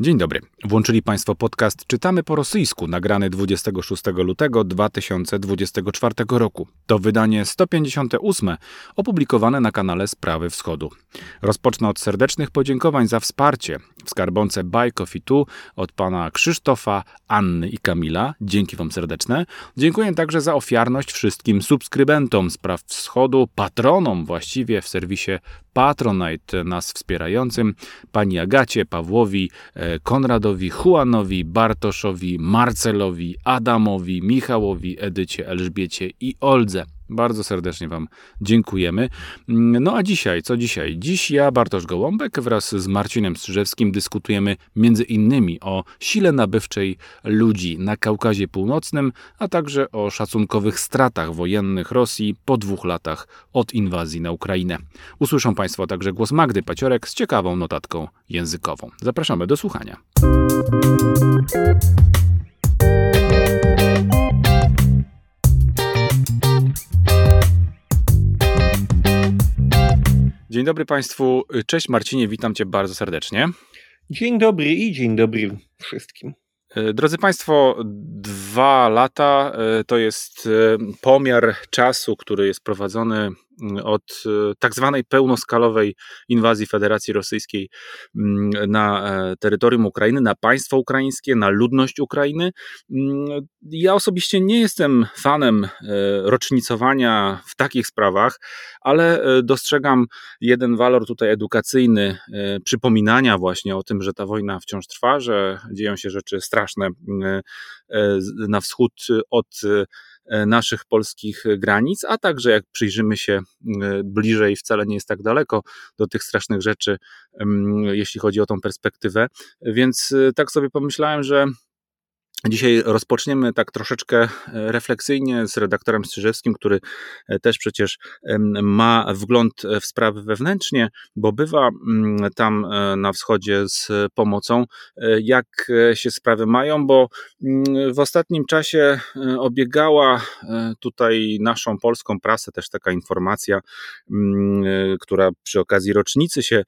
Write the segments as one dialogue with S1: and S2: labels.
S1: Dzień dobry. Włączyli Państwo podcast Czytamy po rosyjsku, nagrany 26 lutego 2024 roku. To wydanie 158, opublikowane na kanale Sprawy Wschodu. Rozpocznę od serdecznych podziękowań za wsparcie w skarbonce Buy Coffee Tu od pana Krzysztofa, Anny i Kamila. Dzięki Wam serdeczne. Dziękuję także za ofiarność wszystkim subskrybentom Spraw Wschodu, patronom właściwie w serwisie Patronite nas wspierającym, pani Agacie, Pawłowi, e, Konradowi, Juanowi, Bartoszowi, Marcelowi, Adamowi, Michałowi, Edycie, Elżbiecie i Oldze. Bardzo serdecznie Wam dziękujemy. No a dzisiaj, co dzisiaj? Dziś ja, Bartosz Gołąbek, wraz z Marcinem Strzyżewskim dyskutujemy między innymi o sile nabywczej ludzi na Kaukazie Północnym, a także o szacunkowych stratach wojennych Rosji po dwóch latach od inwazji na Ukrainę. Usłyszą Państwo także głos Magdy Paciorek z ciekawą notatką językową. Zapraszamy do słuchania. Dzień dobry Państwu. Cześć Marcinie, witam Cię bardzo serdecznie.
S2: Dzień dobry i dzień dobry wszystkim.
S1: E, drodzy Państwo, dwa lata e, to jest e, pomiar czasu, który jest prowadzony od e, tak zwanej pełnoskalowej inwazji Federacji Rosyjskiej mm, na e, terytorium Ukrainy, na państwo ukraińskie, na ludność Ukrainy. Mm, ja osobiście nie jestem fanem e, rocznicowania w takich sprawach, ale dostrzegam jeden walor tutaj edukacyjny, przypominania właśnie o tym, że ta wojna wciąż trwa, że dzieją się rzeczy straszne na wschód od naszych polskich granic, a także jak przyjrzymy się e, bliżej, wcale nie jest tak daleko do tych strasznych rzeczy, jeśli chodzi o tą perspektywę. Więc e, tak sobie pomyślałem, że Dzisiaj rozpoczniemy tak troszeczkę e, refleksyjnie z redaktorem Strzyżewskim, który e, też przecież ma wgląd w sprawy wewnętrznie, bo bywa mm, tam e, na wschodzie z pomocą, jak się sprawy mają, bo mm, w ostatnim czasie obiegała tutaj naszą polską prasę też taka informacja, mm, która przy okazji rocznicy się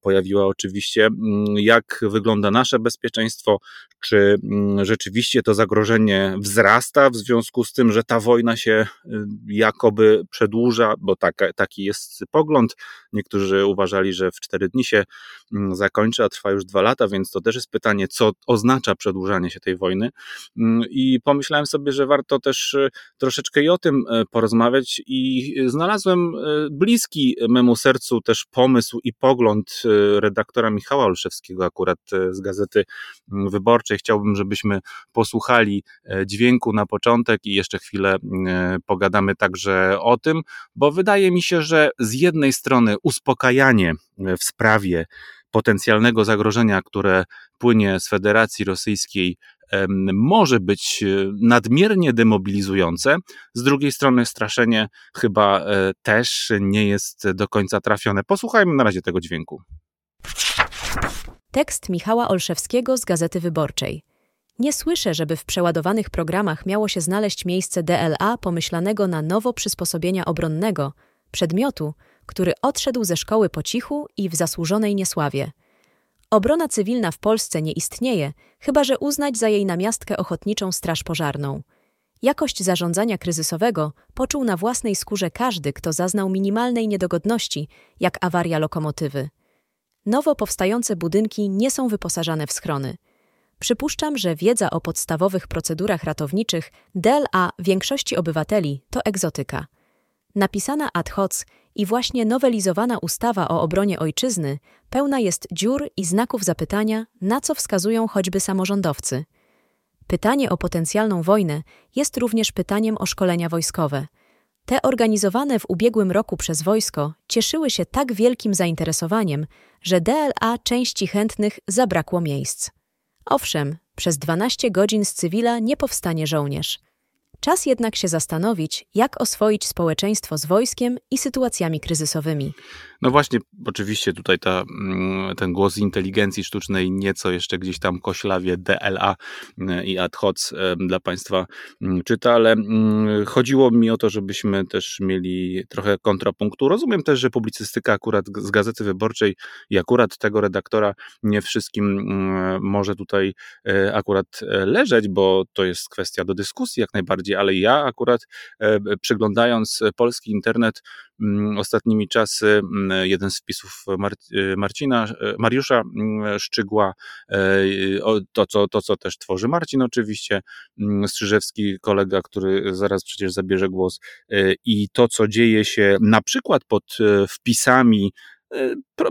S1: pojawiła oczywiście, jak wygląda nasze bezpieczeństwo, czy rzeczywiście rzeczywiście to zagrożenie wzrasta w związku z tym, że ta wojna się y, jakoby przedłuża, bo taka, taki jest pogląd. Niektórzy uważali, że w cztery dni się mm, zakończy, a trwa już dwa lata, więc to też jest pytanie, co oznacza przedłużanie się tej wojny. Mm, I pomyślałem sobie, że warto też y, troszeczkę i o tym y, porozmawiać, i znalazłem bliski memu sercu też pomysł i pogląd redaktora Michała Olszewskiego, akurat z Gazety mm, Wyborczej. Chciałbym, żebyśmy posłuchali e, dźwięku na początek i jeszcze chwilę e, pogadamy także o tym, bo wydaje mi się, że z jednej strony uspokajanie e, w sprawie potencjalnego zagrożenia, które płynie z Federacji Rosyjskiej, może być nadmiernie demobilizujące. Z drugiej strony, straszenie chyba też nie jest do końca trafione. Posłuchajmy na razie tego dźwięku.
S3: Tekst Michała Olszewskiego z Gazety Wyborczej. Nie słyszę, żeby w przeładowanych programach miało się znaleźć miejsce DLA pomyślanego na nowo przysposobienia obronnego, przedmiotu, który odszedł ze szkoły po cichu i w zasłużonej niesławie. Obrona cywilna w Polsce nie istnieje, chyba że uznać za jej namiastkę ochotniczą straż pożarną. Jakość zarządzania kryzysowego poczuł na własnej skórze każdy, kto zaznał minimalnej niedogodności, jak awaria lokomotywy. Nowo powstające budynki nie są wyposażane w schrony – Przypuszczam, że wiedza o podstawowych procedurach ratowniczych DLA większości obywateli to egzotyka. Napisana ad hoc i właśnie nowelizowana ustawa o obronie ojczyzny pełna jest dziur i znaków zapytania, na co wskazują choćby samorządowcy. Pytanie o potencjalną wojnę jest również pytaniem o szkolenia wojskowe. Te organizowane w ubiegłym roku przez wojsko cieszyły się tak wielkim zainteresowaniem, że DLA części chętnych zabrakło miejsc. Owszem, przez 12 godzin z cywila nie powstanie żołnierz. Czas jednak się zastanowić, jak oswoić społeczeństwo z wojskiem i sytuacjami kryzysowymi.
S1: No właśnie, oczywiście tutaj ta, mm, ten głos inteligencji sztucznej nieco jeszcze gdzieś tam koślawie DLA mm, i ad hoc dla Państwa mm, czyta, ale chodziło mi o to, żebyśmy też mieli trochę kontrapunktu. Rozumiem też, że publicystyka akurat z Gazety Wyborczej i akurat tego redaktora nie wszystkim może tutaj e, akurat e, leżeć, bo to jest kwestia do dyskusji jak najbardziej, ale ja akurat e, przeglądając polski internet ostatnimi czasy, jeden z wpisów Mar Marcina, Mariusza Szczygła, to co, to co też tworzy Marcin oczywiście, Strzyżewski, kolega, który zaraz przecież zabierze głos i to co dzieje się na przykład pod wpisami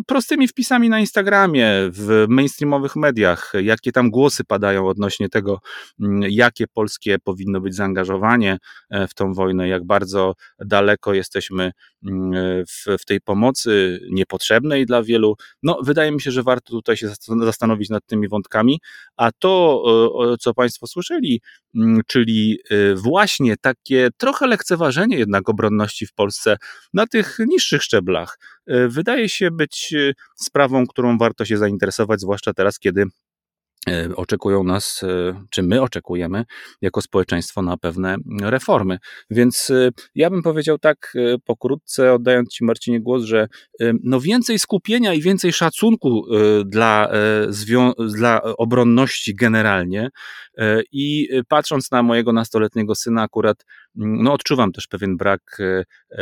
S1: prostymi wpisami na Instagramie, w mainstreamowych mediach, jakie tam głosy padają odnośnie tego, mm, jakie polskie powinno być zaangażowanie e, w tą wojnę, jak bardzo daleko jesteśmy w, w tej pomocy niepotrzebnej dla wielu. No, wydaje mi się, że warto tutaj się zastanowić nad tymi wątkami, a to, co Państwo słyszeli, mm, czyli e, właśnie takie trochę lekceważenie jednak obronności w Polsce na tych niższych szczeblach, e, wydaje się być sprawą, którą warto się zainteresować, zwłaszcza teraz, kiedy E, oczekują nas, e, czy my oczekujemy jako społeczeństwo na pewne reformy. Więc e, ja bym powiedział tak pokrótce, oddając Ci Marcinie głos, że no więcej skupienia i więcej szacunku dla, dla obronności generalnie i patrząc na mojego nastoletniego syna akurat, no odczuwam też pewien brak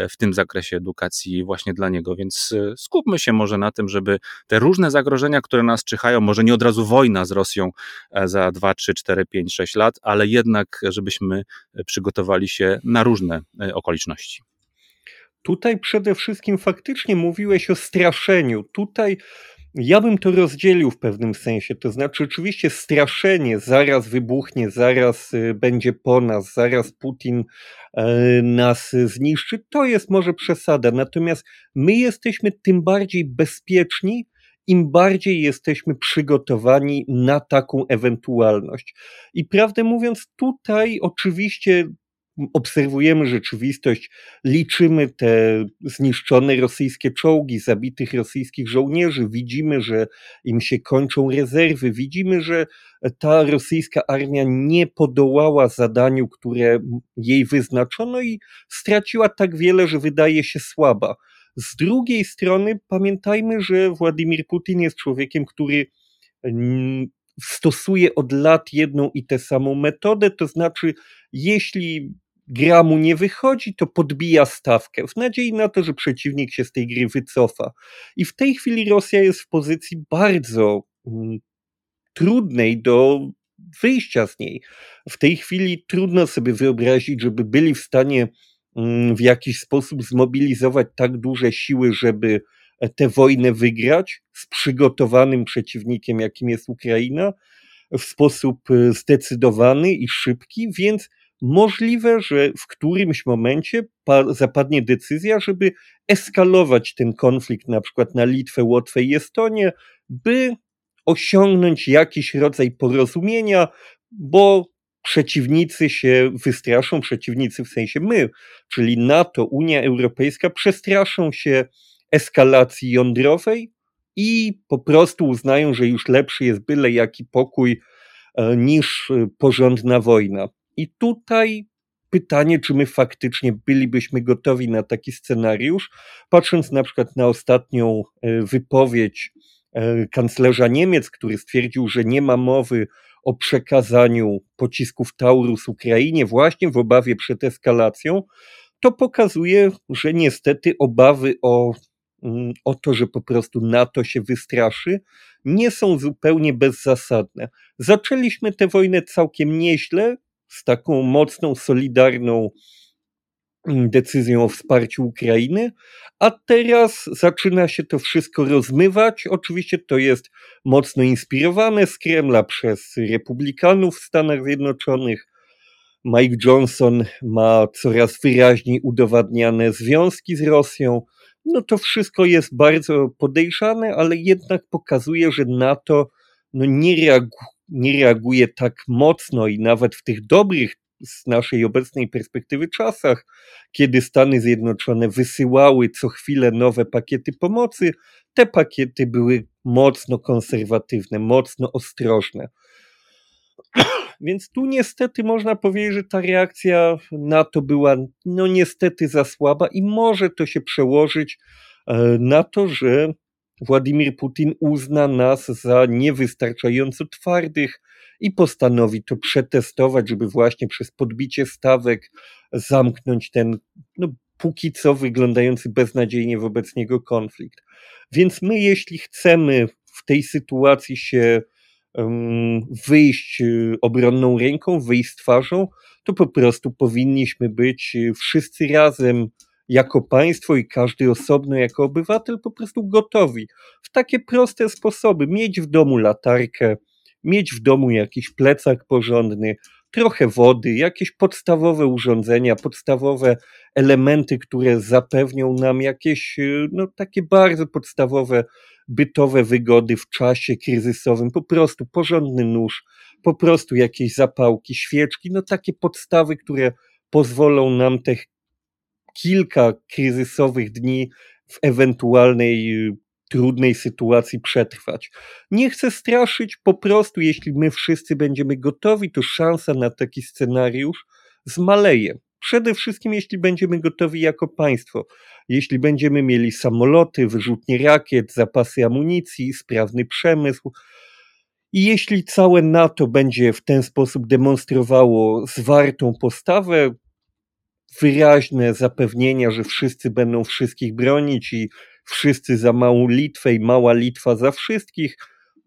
S1: w tym zakresie edukacji właśnie dla niego, więc skupmy się może na tym, żeby te różne zagrożenia, które nas czyhają, może nie od razu wojna z Rosją, e, za 2, 3, 4, 5, 6 lat, ale jednak, żebyśmy e, przygotowali się na różne e, okoliczności.
S2: Tutaj przede wszystkim faktycznie mówiłeś o straszeniu. Tutaj ja bym to rozdzielił w pewnym sensie. To znaczy, oczywiście straszenie zaraz wybuchnie, zaraz będzie po nas, zaraz Putin nas zniszczy. To jest może przesada. Natomiast my jesteśmy tym bardziej bezpieczni, im bardziej jesteśmy przygotowani na taką ewentualność. I prawdę mówiąc, tutaj oczywiście obserwujemy rzeczywistość, liczymy te zniszczone rosyjskie czołgi, zabitych rosyjskich żołnierzy, widzimy, że im się kończą rezerwy, widzimy, że ta rosyjska armia nie podołała zadaniu, które jej wyznaczono i straciła tak wiele, że wydaje się słaba. Z drugiej strony pamiętajmy, że Władimir Putin jest człowiekiem, który mm, stosuje od lat jedną i tę samą metodę, to znaczy, jeśli gra mu nie wychodzi, to podbija stawkę w nadziei na to, że przeciwnik się z tej gry wycofa. I w tej chwili Rosja jest w pozycji bardzo mm, trudnej do wyjścia z niej. W tej chwili trudno sobie wyobrazić, żeby byli w stanie Mm, w jakiś sposób zmobilizować tak duże siły, żeby tę wojnę wygrać z przygotowanym przeciwnikiem, jakim jest Ukraina, w sposób y, zdecydowany i szybki, więc możliwe, że w którymś momencie zapadnie decyzja, żeby eskalować ten konflikt na przykład na Litwę, Łotwę i Estonię, by osiągnąć jakiś rodzaj porozumienia, bo przeciwnicy się wystraszą, przeciwnicy w sensie my, czyli NATO, Unia Europejska, przestraszą się eskalacji jądrowej i po prostu uznają, że już lepszy jest byle jaki pokój e, niż e, porządna wojna. I tutaj pytanie, czy my faktycznie bylibyśmy gotowi na taki scenariusz, patrząc na przykład na ostatnią e, wypowiedź kanclerza Niemiec, który stwierdził, że nie ma mowy o przekazaniu pocisków Taurus Ukrainie właśnie w obawie przed eskalacją, to pokazuje, że niestety obawy o, mm, o to, że po prostu NATO się wystraszy, nie są zupełnie bezzasadne. Zaczęliśmy tę wojnę całkiem nieźle, z taką mocną, solidarną decyzją o wsparciu Ukrainy, a teraz zaczyna się to wszystko rozmywać. Oczywiście to jest mocno inspirowane z Kremla przez republikanów w Stanach Zjednoczonych. Mike Johnson ma coraz wyraźniej udowadniane związki z Rosją. No to wszystko jest bardzo podejrzane, ale jednak pokazuje, że NATO no nie, reagu nie reaguje tak mocno i nawet w tych dobrych z naszej obecnej perspektywy czasach, kiedy Stany Zjednoczone wysyłały co chwilę nowe pakiety pomocy, te pakiety były mocno konserwatywne, mocno ostrożne. Więc tu niestety można powiedzieć, że ta reakcja na to była no niestety za słaba i może to się przełożyć e, na to, że Władimir Putin uzna nas za niewystarczająco twardych i postanowi to przetestować, żeby właśnie przez podbicie stawek zamknąć ten no, póki co wyglądający beznadziejnie wobec niego konflikt. Więc my, jeśli chcemy w tej sytuacji się wyjść y, obronną ręką, wyjść twarzą, to po prostu powinniśmy być y, wszyscy razem jako państwo i każdy osobno jako obywatel po prostu gotowi w takie proste sposoby. Mieć w domu latarkę, mieć w domu jakiś plecak porządny, trochę wody, jakieś podstawowe urządzenia, podstawowe elementy, które zapewnią nam jakieś y, no, takie bardzo podstawowe bytowe wygody w czasie kryzysowym, po prostu porządny nóż, po prostu jakieś zapałki, świeczki, no takie podstawy, które pozwolą nam te kilka kryzysowych dni w ewentualnej y, trudnej sytuacji przetrwać. Nie chcę straszyć, po prostu jeśli my wszyscy będziemy gotowi, to szansa na taki scenariusz zmaleje. Przede wszystkim, jeśli będziemy gotowi jako państwo, jeśli będziemy mieli samoloty, wyrzutnie rakiet, zapasy amunicji, sprawny przemysł, i jeśli całe NATO będzie w ten sposób demonstrowało zwartą postawę, wyraźne zapewnienia, że wszyscy będą wszystkich bronić i wszyscy za małą Litwę i mała Litwa za wszystkich,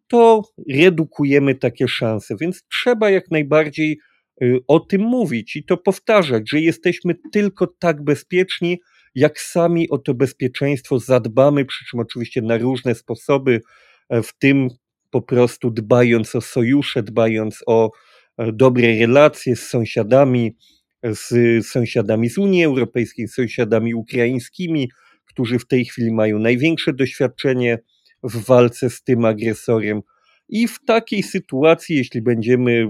S2: to redukujemy takie szanse. Więc trzeba jak najbardziej y, o tym mówić i to powtarzać, że jesteśmy tylko tak bezpieczni, jak sami o to bezpieczeństwo zadbamy, przy czym oczywiście na różne sposoby, e, w tym po prostu dbając o sojusze, dbając o e, dobre relacje z sąsiadami, z sąsiadami z Unii Europejskiej, z sąsiadami ukraińskimi, którzy w tej chwili mają największe doświadczenie w walce z tym agresorem. I w takiej sytuacji, jeśli będziemy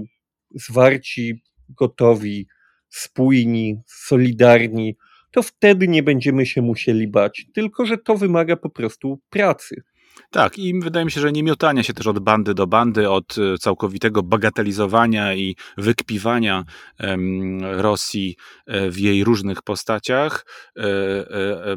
S2: zwarci, gotowi, spójni, solidarni, to wtedy nie będziemy się musieli bać. Tylko, że to wymaga po prostu pracy.
S1: Tak, i wydaje mi się, że nie miotania się też od bandy do bandy, od e, całkowitego bagatelizowania i wykpiwania Rosji e, w jej różnych postaciach, e,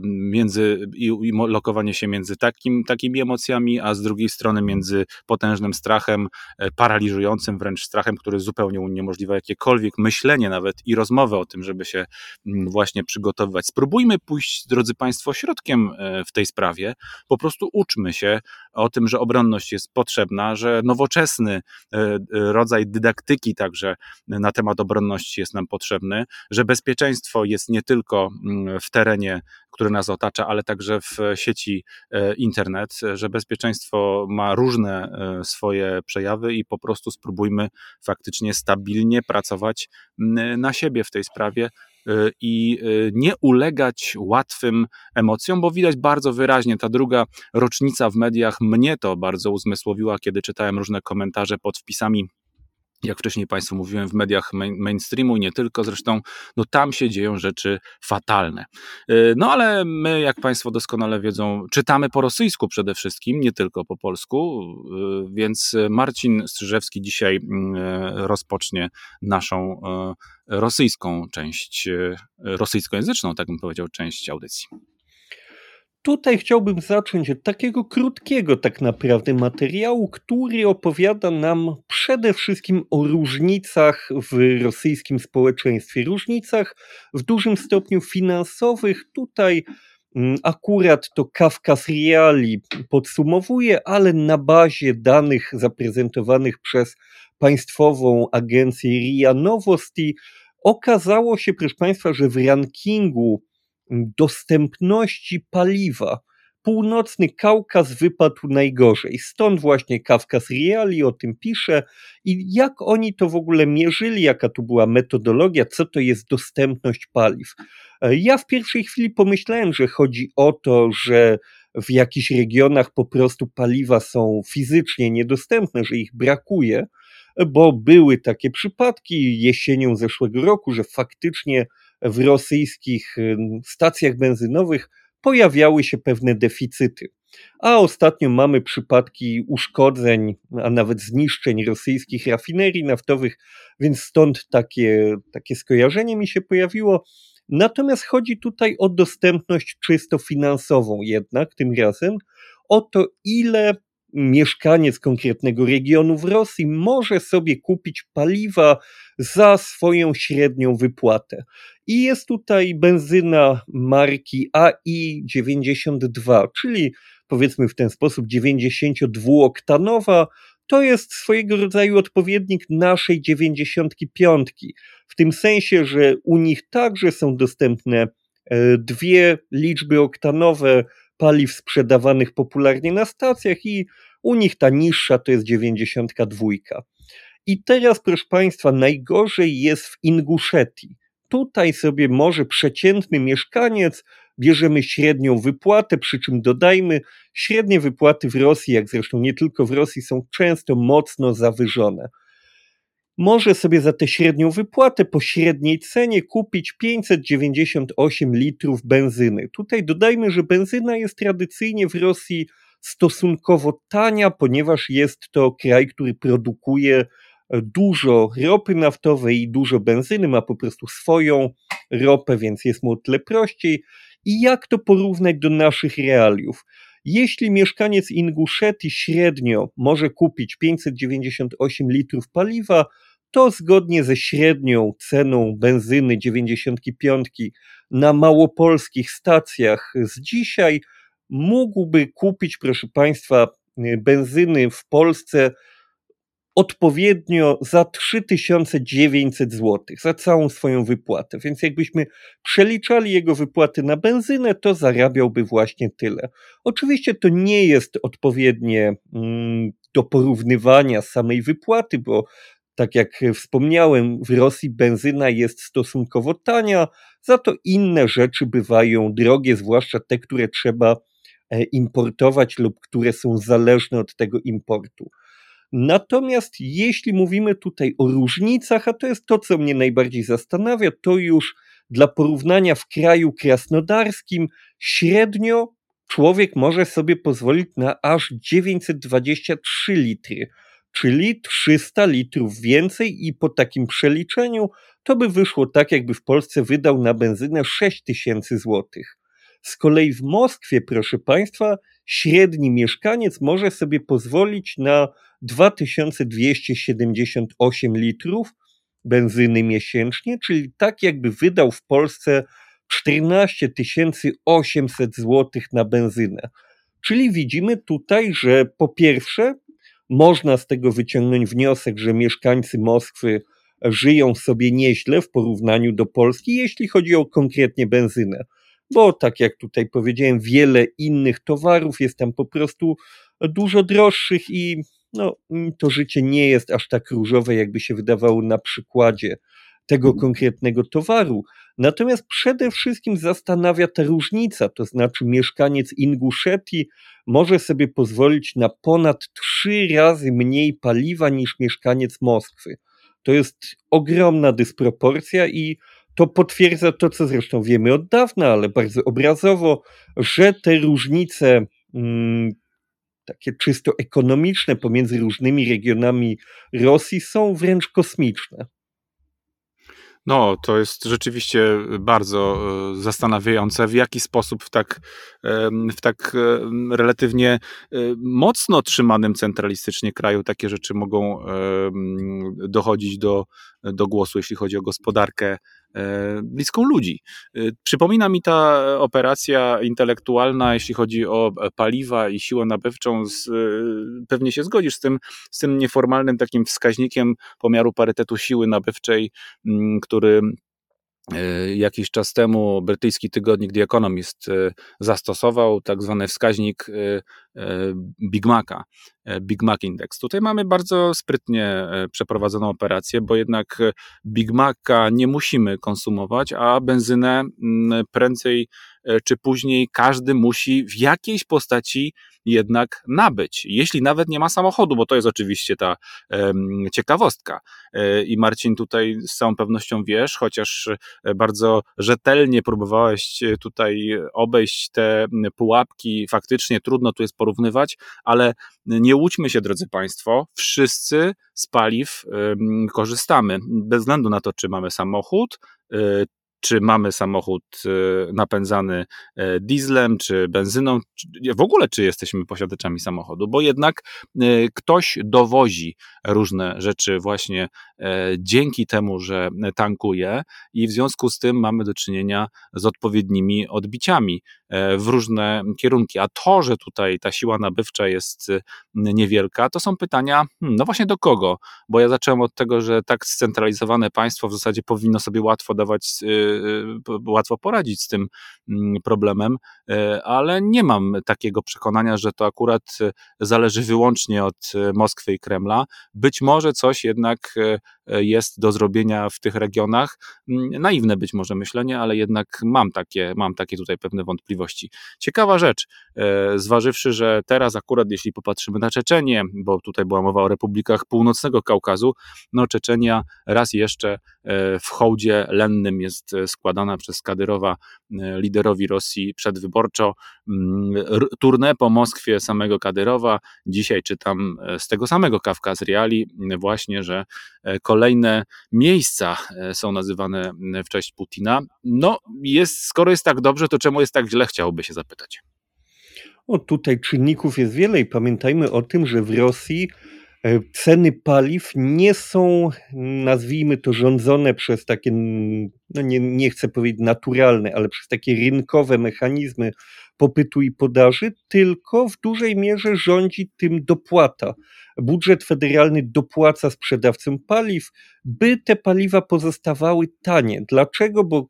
S1: między, i, i lokowanie się między takim, takimi emocjami, a z drugiej strony między potężnym strachem, paraliżującym wręcz strachem, który zupełnie uniemożliwia jakiekolwiek myślenie nawet i rozmowę o tym, żeby się właśnie przygotowywać. Spróbujmy pójść, drodzy Państwo, środkiem w tej sprawie, po prostu uczmy się o tym, że obronność jest potrzebna, że nowoczesny e, e, rodzaj dydaktyki także na temat obronności jest nam potrzebny, że bezpieczeństwo jest nie tylko mm, w terenie, który nas otacza, ale także w sieci e, internet, że bezpieczeństwo ma różne swoje przejawy i po prostu spróbujmy faktycznie stabilnie pracować na siebie w tej sprawie, i y, nie ulegać łatwym emocjom, bo widać bardzo wyraźnie, ta druga rocznica w mediach mnie to bardzo uzmysłowiła, kiedy czytałem różne komentarze pod wpisami jak wcześniej Państwu mówiłem, w mediach main, mainstreamu i nie tylko zresztą, no tam się dzieją rzeczy fatalne. Y, no ale my, jak Państwo doskonale wiedzą, czytamy po rosyjsku przede wszystkim, nie tylko po polsku, więc Marcin Strzyżewski dzisiaj rozpocznie naszą rosyjską część, e, rosyjskojęzyczną, tak bym powiedział, część audycji.
S2: Tutaj chciałbym zacząć od takiego krótkiego, tak naprawdę, materiału, który opowiada nam przede wszystkim o różnicach w rosyjskim społeczeństwie. Różnicach w dużym stopniu finansowych. Tutaj mm, akurat to Kafkas Reali podsumowuje, ale na bazie danych zaprezentowanych przez państwową agencję RIA Nowosti, okazało się, proszę Państwa, że w rankingu dostępności paliwa północny Kaukaz wypadł najgorzej. Stąd właśnie Kawkaz Reali o tym pisze i jak oni to w ogóle mierzyli, jaka tu była metodologia, co to jest dostępność paliw. Ja w pierwszej chwili pomyślałem, że chodzi o to, że w jakichś regionach po prostu paliwa są fizycznie niedostępne, że ich brakuje, bo były takie przypadki jesienią zeszłego roku, że faktycznie w rosyjskich stacjach benzynowych pojawiały się pewne deficyty. A ostatnio mamy przypadki uszkodzeń, a nawet zniszczeń rosyjskich rafinerii naftowych, więc stąd takie, takie skojarzenie mi się pojawiło. Natomiast chodzi tutaj o dostępność czysto finansową, jednak tym razem o to, ile mieszkaniec konkretnego regionu w Rosji może sobie kupić paliwa za swoją średnią wypłatę. I jest tutaj benzyna marki AI92, czyli powiedzmy w ten sposób 92-oktanowa, to jest swojego rodzaju odpowiednik naszej 95. W tym sensie, że u nich także są dostępne e, dwie liczby oktanowe paliw sprzedawanych popularnie na stacjach i u nich ta niższa to jest 92. I teraz, proszę Państwa, najgorzej jest w Inguszetii. Tutaj sobie może przeciętny mieszkaniec bierzemy średnią wypłatę, przy czym dodajmy, średnie wypłaty w Rosji, jak zresztą nie tylko w Rosji, są często mocno zawyżone. Może sobie za tę średnią wypłatę po średniej cenie kupić 598 litrów benzyny. Tutaj dodajmy, że benzyna jest tradycyjnie w Rosji stosunkowo tania, ponieważ jest to kraj, który produkuje dużo ropy naftowej i dużo benzyny, ma po prostu swoją ropę, więc jest mu o tyle prościej. I jak to porównać do naszych realiów? Jeśli mieszkaniec Inguszetii średnio może kupić 598 litrów paliwa, to zgodnie ze średnią ceną benzyny 95 na małopolskich stacjach z dzisiaj mógłby kupić, proszę Państwa, benzyny w Polsce odpowiednio za 3900 zł, za całą swoją wypłatę. Więc jakbyśmy przeliczali jego wypłaty na benzynę, to zarabiałby właśnie tyle. Oczywiście to nie jest odpowiednie mm, do porównywania samej wypłaty, bo tak jak wspomniałem, w Rosji benzyna jest stosunkowo tania, za to inne rzeczy bywają drogie, zwłaszcza te, które trzeba e, importować lub które są zależne od tego importu. Natomiast jeśli mówimy tutaj o różnicach, a to jest to, co mnie najbardziej zastanawia, to już dla porównania w kraju krasnodarskim średnio człowiek może sobie pozwolić na aż 923 litry, czyli 300 litrów więcej i po takim przeliczeniu to by wyszło tak, jakby w Polsce wydał na benzynę 6000 złotych. Z kolei w Moskwie, proszę Państwa, średni mieszkaniec może sobie pozwolić na 2278 litrów benzyny miesięcznie, czyli tak jakby wydał w Polsce 14 800 zł na benzynę. Czyli widzimy tutaj, że po pierwsze, można z tego wyciągnąć wniosek, że mieszkańcy Moskwy żyją sobie nieźle w porównaniu do Polski, jeśli chodzi o konkretnie benzynę bo tak jak tutaj powiedziałem, wiele innych towarów jest tam po prostu dużo droższych i no, to życie nie jest aż tak różowe, jakby się wydawało na przykładzie tego mhm. konkretnego towaru. Natomiast przede wszystkim zastanawia ta różnica, to znaczy mieszkaniec Inguszetii może sobie pozwolić na ponad trzy razy mniej paliwa niż mieszkaniec Moskwy. To jest ogromna dysproporcja i to potwierdza to, co zresztą wiemy od dawna, ale bardzo obrazowo, że te różnice mm, takie czysto ekonomiczne pomiędzy różnymi regionami Rosji są wręcz kosmiczne.
S1: No, to jest rzeczywiście bardzo e, zastanawiające, w jaki sposób w tak, w tak relatywnie e, mocno trzymanym centralistycznie kraju takie rzeczy mogą dochodzić do, do głosu, jeśli chodzi o gospodarkę E, bliską ludzi. E, przypomina mi ta operacja intelektualna, jeśli chodzi o paliwa i siłę nabywczą, z, e, pewnie się zgodzisz z tym, z tym nieformalnym takim wskaźnikiem pomiaru parytetu siły nabywczej, który jakiś czas temu brytyjski tygodnik The Economist zastosował tak zwany wskaźnik Big Maca, Big Mac Index. Tutaj mamy bardzo sprytnie przeprowadzoną operację, bo jednak Big Maca nie musimy konsumować, a benzynę mm, prędzej czy później każdy musi w jakiejś postaci jednak nabyć, jeśli nawet nie ma samochodu, bo to jest oczywiście ta um, ciekawostka. E, I Marcin, tutaj z całą pewnością wiesz, chociaż e, bardzo rzetelnie próbowałeś e, tutaj obejść te pułapki, faktycznie trudno tu jest porównywać, ale nie łudźmy się, drodzy Państwo, wszyscy z paliw korzystamy, bez względu na to, czy mamy samochód, czy mamy samochód e, napędzany e, dieslem, czy benzyną, czy w ogóle czy jesteśmy posiadaczami samochodu, bo jednak e, ktoś dowozi różne rzeczy właśnie dzięki temu, że tankuje i w związku z tym mamy do czynienia z odpowiednimi odbiciami w różne kierunki. A to, że tutaj ta siła nabywcza jest niewielka, to są pytania, hmm, no właśnie do kogo? Bo ja zacząłem od tego, że tak scentralizowane państwo w zasadzie powinno sobie łatwo dawać łatwo poradzić z tym mm, problemem, y, ale nie mam takiego przekonania, że to akurat y, zależy wyłącznie od Moskwy i Kremla. Być może coś jednak jest do zrobienia w tych regionach. Mm, naiwne być może myślenie, ale jednak mam takie, mam takie tutaj pewne wątpliwości. Ciekawa rzecz, zważywszy, że teraz akurat jeśli popatrzymy na Czeczenię, bo tutaj była mowa o republikach północnego Kaukazu, no Czeczenia raz jeszcze w hołdzie lennym jest składana przez Kadyrowa e, liderowi Rosji przedwyborczo. Mm, Turnę po Moskwie samego Kadyrowa. Dzisiaj czytam e, z tego samego Kawka z Reali właśnie, że e, kolejne miejsca są nazywane w cześć Putina. No, jest, skoro jest tak dobrze, to czemu jest tak źle, chciałoby się zapytać.
S2: O, tutaj czynników jest wiele i pamiętajmy o tym, że w Rosji ceny paliw nie są, nazwijmy to, rządzone przez takie, no nie, nie chcę powiedzieć naturalne, ale przez takie rynkowe mechanizmy popytu i podaży, tylko w dużej mierze rządzi tym dopłata. Budżet federalny dopłaca sprzedawcom paliw, by te paliwa pozostawały tanie. Dlaczego? Bo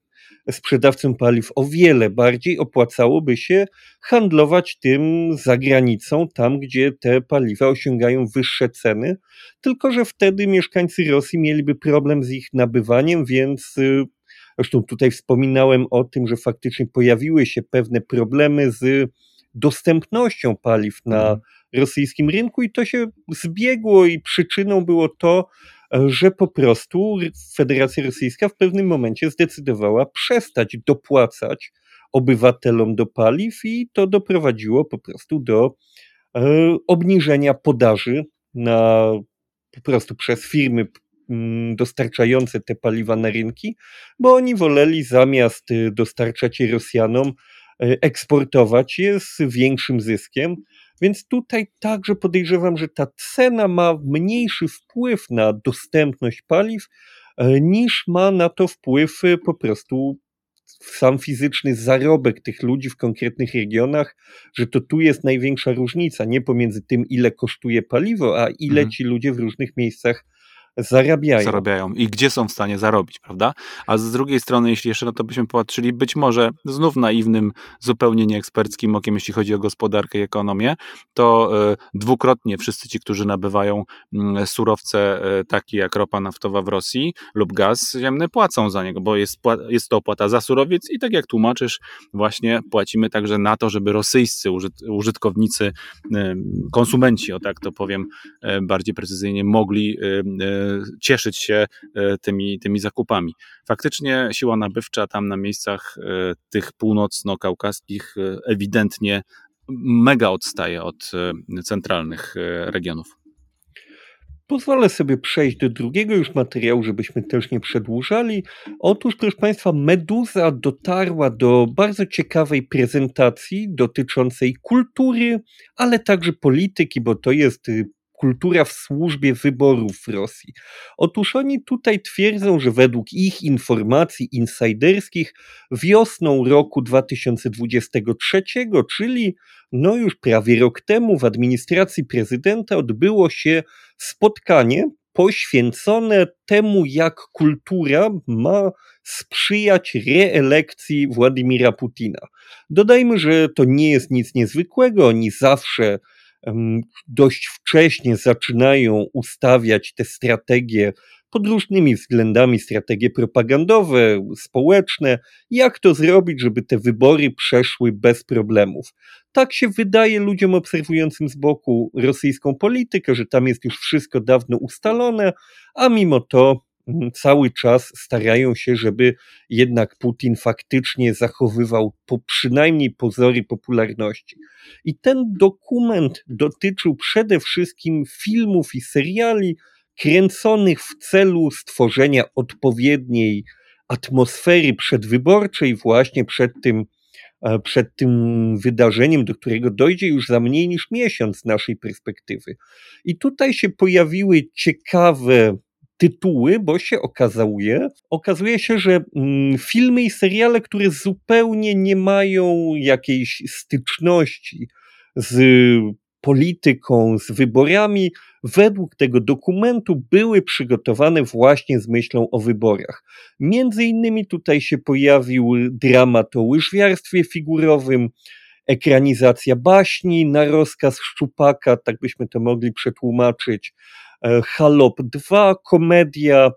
S2: sprzedawcom paliw o wiele bardziej opłacałoby się handlować tym za granicą, tam gdzie te paliwa osiągają wyższe ceny, tylko że wtedy mieszkańcy Rosji mieliby problem z ich nabywaniem, więc y, zresztą tutaj wspominałem o tym, że faktycznie pojawiły się pewne problemy z dostępnością paliw na mhm. rosyjskim rynku i to się zbiegło i przyczyną było to, że po prostu Federacja Rosyjska w pewnym momencie zdecydowała przestać dopłacać obywatelom do paliw i to doprowadziło po prostu do e, obniżenia podaży na po prostu przez firmy mm, dostarczające te paliwa na rynki, bo oni woleli zamiast dostarczać je Rosjanom, e, eksportować je z większym zyskiem. Więc tutaj także podejrzewam, że ta cena ma mniejszy wpływ na dostępność paliw, e, niż ma na to wpływ e, po prostu sam fizyczny zarobek tych ludzi w konkretnych regionach, że to tu jest największa różnica, nie pomiędzy tym, ile kosztuje paliwo, a ile mhm. ci ludzie w różnych miejscach zarabiają.
S1: Zarabiają i gdzie są w stanie zarobić, prawda? A z drugiej strony, jeśli jeszcze na to byśmy popatrzyli, być może znów naiwnym, zupełnie nieeksperckim okiem, jeśli chodzi o gospodarkę i ekonomię, to y, dwukrotnie wszyscy ci, którzy nabywają y, surowce y, takie jak ropa naftowa w Rosji lub gaz ziemny, płacą za niego, bo jest, jest to opłata za surowiec i tak jak tłumaczysz, właśnie płacimy także na to, żeby rosyjscy użyt, użytkownicy, konsumenci, o tak to powiem bardziej precyzyjnie, mogli cieszyć się e, tymi, tymi zakupami. Faktycznie siła nabywcza tam na miejscach e, tych północno-kaukaskich e, ewidentnie mega odstaje od centralnych regionów.
S2: Pozwolę sobie przejść do drugiego już materiału, żebyśmy też nie przedłużali. Otóż, proszę Państwa, Meduza dotarła do bardzo ciekawej prezentacji dotyczącej kultury, ale także polityki, bo to jest y, kultura w służbie wyborów w Rosji. Otóż oni tutaj twierdzą, że według ich informacji insiderskich wiosną roku 2023, czyli no już prawie rok temu w administracji prezydenta odbyło się spotkanie poświęcone temu, jak kultura ma sprzyjać reelekcji Władimira Putina. Dodajmy, że to nie jest nic niezwykłego, oni zawsze dość wcześnie zaczynają ustawiać te strategie pod różnymi względami, strategie propagandowe, społeczne, jak to zrobić, żeby te wybory przeszły bez problemów. Tak się wydaje ludziom obserwującym z boku rosyjską politykę, że tam jest już wszystko dawno ustalone, a mimo to cały czas starają się, żeby jednak Putin faktycznie zachowywał po przynajmniej pozory popularności. I ten dokument dotyczył przede wszystkim filmów i seriali kręconych w celu stworzenia odpowiedniej atmosfery przedwyborczej właśnie przed tym E, przed tym wydarzeniem, do którego dojdzie już za mniej niż miesiąc z naszej perspektywy. I tutaj się pojawiły ciekawe tytuły, bo się okazuje, okazuje się, że mm, filmy i seriale, które zupełnie nie mają jakiejś styczności z polityką, z wyborami, według tego dokumentu były przygotowane właśnie z myślą o wyborach. Między innymi tutaj się pojawił dramat o łyżwiarstwie figurowym, ekranizacja baśni na rozkaz Szczupaka, tak byśmy to mogli przetłumaczyć, Halop 2, komedia,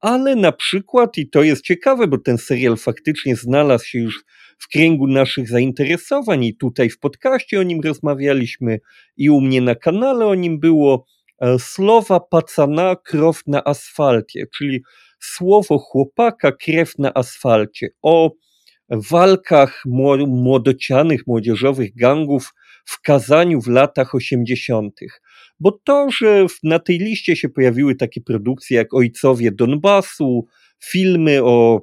S2: ale na przykład, i to jest ciekawe, bo ten serial faktycznie znalazł się już w kręgu naszych zainteresowań i tutaj w podcaście o nim rozmawialiśmy i u mnie na kanale o nim było e, słowa pacana krew na asfalcie, czyli słowo chłopaka krew na asfalcie o walkach młodocianych, młodzieżowych gangów w Kazaniu w latach 80. Bo to, że na tej liście się pojawiły takie produkcje jak Ojcowie Donbasu, filmy o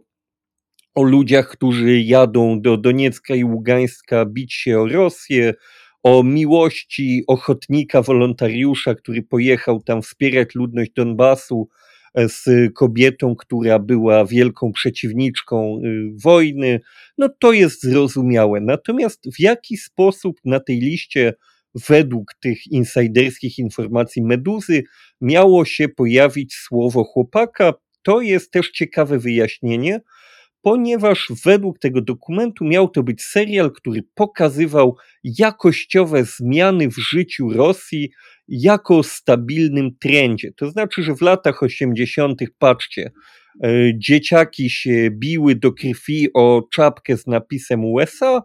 S2: o ludziach, którzy jadą do Doniecka i Ługańska bić się o Rosję, o miłości ochotnika, wolontariusza, który pojechał tam wspierać ludność Donbasu e, z kobietą, która była wielką przeciwniczką y, wojny, no to jest zrozumiałe. Natomiast w jaki sposób na tej liście według tych insiderskich informacji Meduzy miało się pojawić słowo chłopaka, to jest też ciekawe wyjaśnienie, ponieważ według tego dokumentu miał to być serial, który pokazywał jakościowe zmiany w życiu Rosji jako stabilnym trendzie. To znaczy, że w latach 80., patrzcie, e, dzieciaki się biły do krwi o czapkę z napisem USA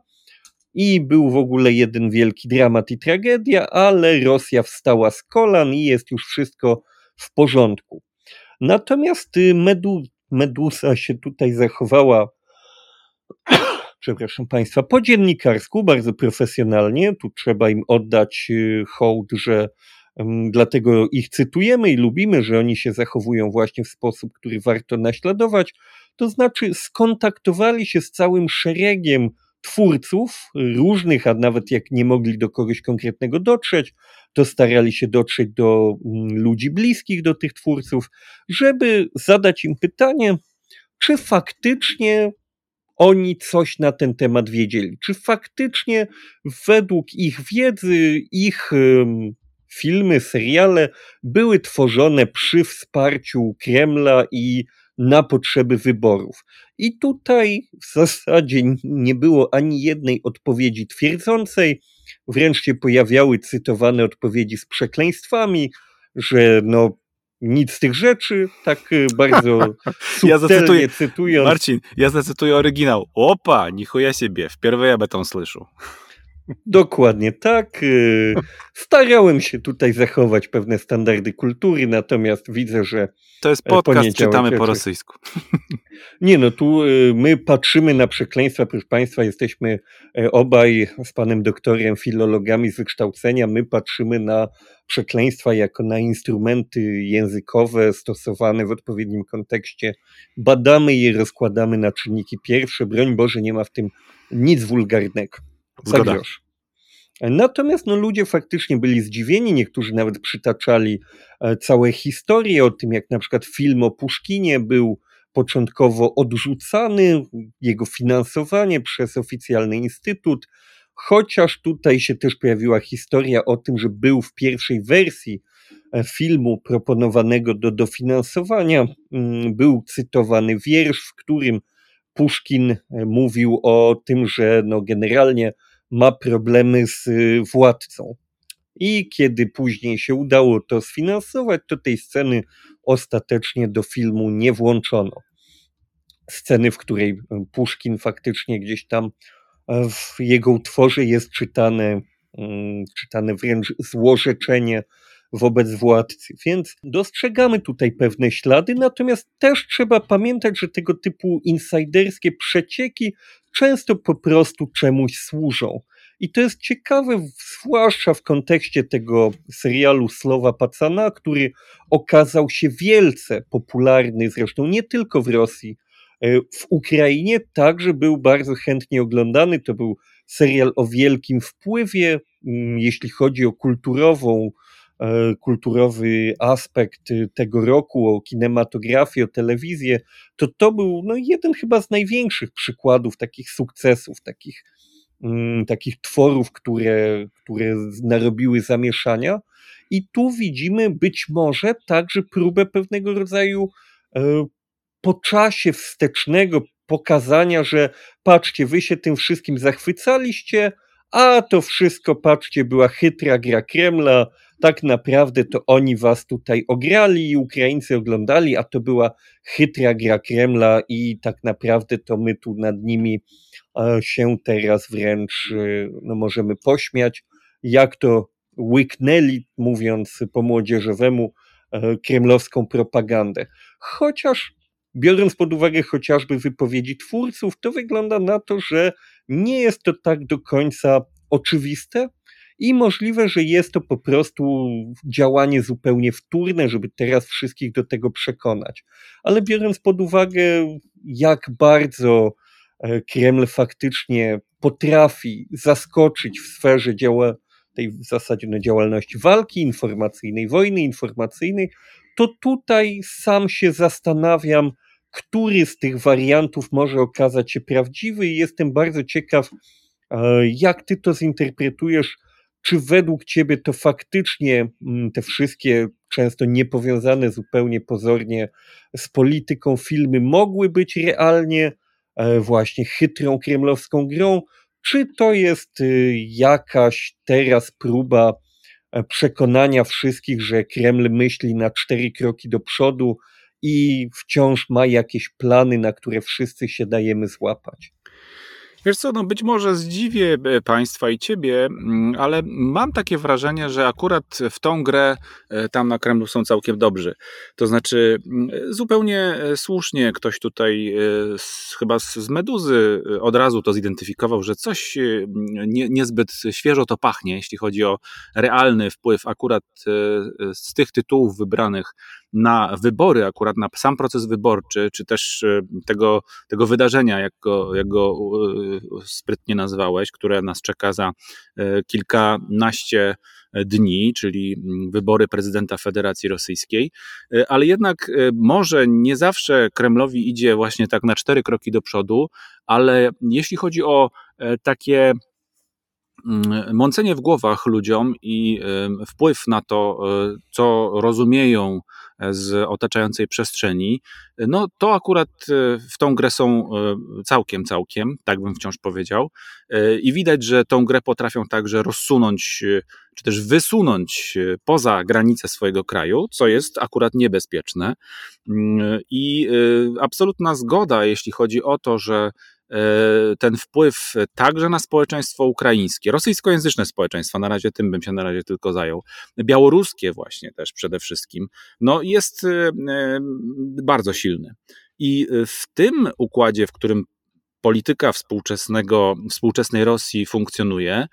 S2: i był w ogóle jeden wielki dramat i tragedia, ale Rosja wstała z kolan i jest już wszystko w porządku. Natomiast y, Medu, Medusa się tutaj zachowała, przepraszam Państwa, po dziennikarsku, bardzo profesjonalnie. Tu trzeba im oddać y, hołd, że dlatego ich cytujemy i lubimy, że oni się zachowują właśnie w sposób, który warto naśladować. To znaczy, skontaktowali się z całym szeregiem twórców różnych, a nawet jak nie mogli do kogoś konkretnego dotrzeć, to starali się dotrzeć do mm, ludzi bliskich do tych twórców, żeby zadać im pytanie, czy faktycznie oni coś na ten temat wiedzieli, czy faktycznie według ich wiedzy, ich filmy, seriale były tworzone przy wsparciu Kremla i na potrzeby wyborów. I tutaj w zasadzie nie było ani jednej odpowiedzi twierdzącej, wręcz się pojawiały cytowane odpowiedzi z przekleństwami, że no nic z tych rzeczy, tak y, bardzo ja zacytuję, cytując.
S1: Marcin, ja zacytuję oryginał. Opa, nichuja siebie, wpierw ja betą słyszę.
S2: Dokładnie tak. Y, starałem się tutaj zachować pewne standardy kultury, natomiast widzę, że.
S1: To jest podcast, czytamy po rosyjsku.
S2: Nie, no tu y, my patrzymy na przekleństwa, proszę Państwa, jesteśmy e, obaj z panem doktorem filologami z wykształcenia. My patrzymy na przekleństwa jako na instrumenty językowe stosowane w odpowiednim kontekście. Badamy je, rozkładamy na czynniki pierwsze. Broń Boże, nie ma w tym nic wulgarnego. Zgoda. Natomiast no, ludzie faktycznie byli zdziwieni, niektórzy nawet przytaczali e, całe historie o tym, jak na przykład film o Puszkinie był początkowo odrzucany, jego finansowanie przez oficjalny instytut, chociaż tutaj się też pojawiła historia o tym, że był w pierwszej wersji filmu proponowanego do dofinansowania mm, był cytowany wiersz, w którym Puszkin mówił o tym, że no generalnie ma problemy z władcą. I kiedy później się udało to sfinansować, to tej sceny ostatecznie do filmu nie włączono. Sceny, w której Puszkin faktycznie gdzieś tam w jego utworze jest czytane, mm, czytane wręcz złorzeczenie wobec władcy. Więc dostrzegamy tutaj pewne ślady, natomiast też trzeba pamiętać, że tego typu insiderskie przecieki często po prostu czemuś służą. I to jest ciekawe, zwłaszcza w kontekście tego serialu Słowa Pacana, który okazał się wielce popularny, zresztą nie tylko w Rosji, e, w Ukrainie także był bardzo chętnie oglądany. To był serial o wielkim wpływie, mm, jeśli chodzi o kulturową, kulturowy aspekt tego roku, o kinematografię, o telewizję, to to był no, jeden chyba z największych przykładów takich sukcesów, takich Mm, takich tworów, które, które narobiły zamieszania. I tu widzimy być może także próbę pewnego rodzaju e, po czasie wstecznego pokazania, że patrzcie, wy się tym wszystkim zachwycaliście, a to wszystko, patrzcie, była chytra gra Kremla, tak naprawdę to oni was tutaj ograli i Ukraińcy oglądali, a to była chytra gra Kremla i tak naprawdę to my tu nad nimi się teraz wręcz y, no, możemy pośmiać, jak to łyknęli, mówiąc po młodzieżowemu, e, kremlowską propagandę. Chociaż biorąc pod uwagę chociażby wypowiedzi twórców, to wygląda na to, że nie jest to tak do końca oczywiste i możliwe, że jest to po prostu działanie zupełnie wtórne, żeby teraz wszystkich do tego przekonać. Ale biorąc pod uwagę, jak bardzo E, Kreml faktycznie potrafi zaskoczyć w sferze działa, tej w zasadzie no, działalności walki informacyjnej, wojny informacyjnej, to tutaj sam się zastanawiam, który z tych wariantów może okazać się prawdziwy i jestem bardzo ciekaw, e, jak ty to zinterpretujesz. Czy według ciebie to faktycznie mm, te wszystkie często niepowiązane zupełnie pozornie z polityką filmy mogły być realnie E, właśnie chytrą kremlowską grą, czy to jest y, jakaś teraz próba e, przekonania wszystkich, że Kreml myśli na cztery kroki do przodu i wciąż ma jakieś plany, na które wszyscy się dajemy złapać?
S1: Wiesz co, no być może zdziwię e, Państwa i Ciebie, mm, ale mam takie wrażenie, że akurat w tą grę e, tam na Kremlu są całkiem dobrzy. To znaczy, mm, zupełnie e, słusznie ktoś tutaj, chyba z Meduzy, od razu to zidentyfikował, że coś nie, niezbyt świeżo to pachnie, jeśli chodzi o realny wpływ akurat z tych tytułów wybranych na wybory, akurat na sam proces wyborczy, czy też e, tego, tego wydarzenia, jak go, jak go e, sprytnie nazwałeś, które nas czeka za e, kilkanaście dni, czyli mm, wybory prezydenta Federacji Rosyjskiej, ale jednak może nie zawsze Kremlowi idzie właśnie tak na cztery kroki do przodu, ale jeśli chodzi o takie mm, mącenie w głowach ludziom i wpływ na to, co rozumieją z otaczającej przestrzeni, no to akurat e, w tą grę są e, całkiem, całkiem, tak bym wciąż powiedział. E, I widać, że tą grę potrafią także rozsunąć, czy też wysunąć poza granice swojego kraju, co jest akurat niebezpieczne. Mm, I absolutna zgoda, jeśli chodzi o to, że ten wpływ także na społeczeństwo ukraińskie, rosyjskojęzyczne społeczeństwa, na razie tym bym się na razie tylko zajął, białoruskie właśnie też przede wszystkim, no jest e, bardzo silny. I w tym układzie, w którym polityka współczesnego, współczesnej Rosji funkcjonuje,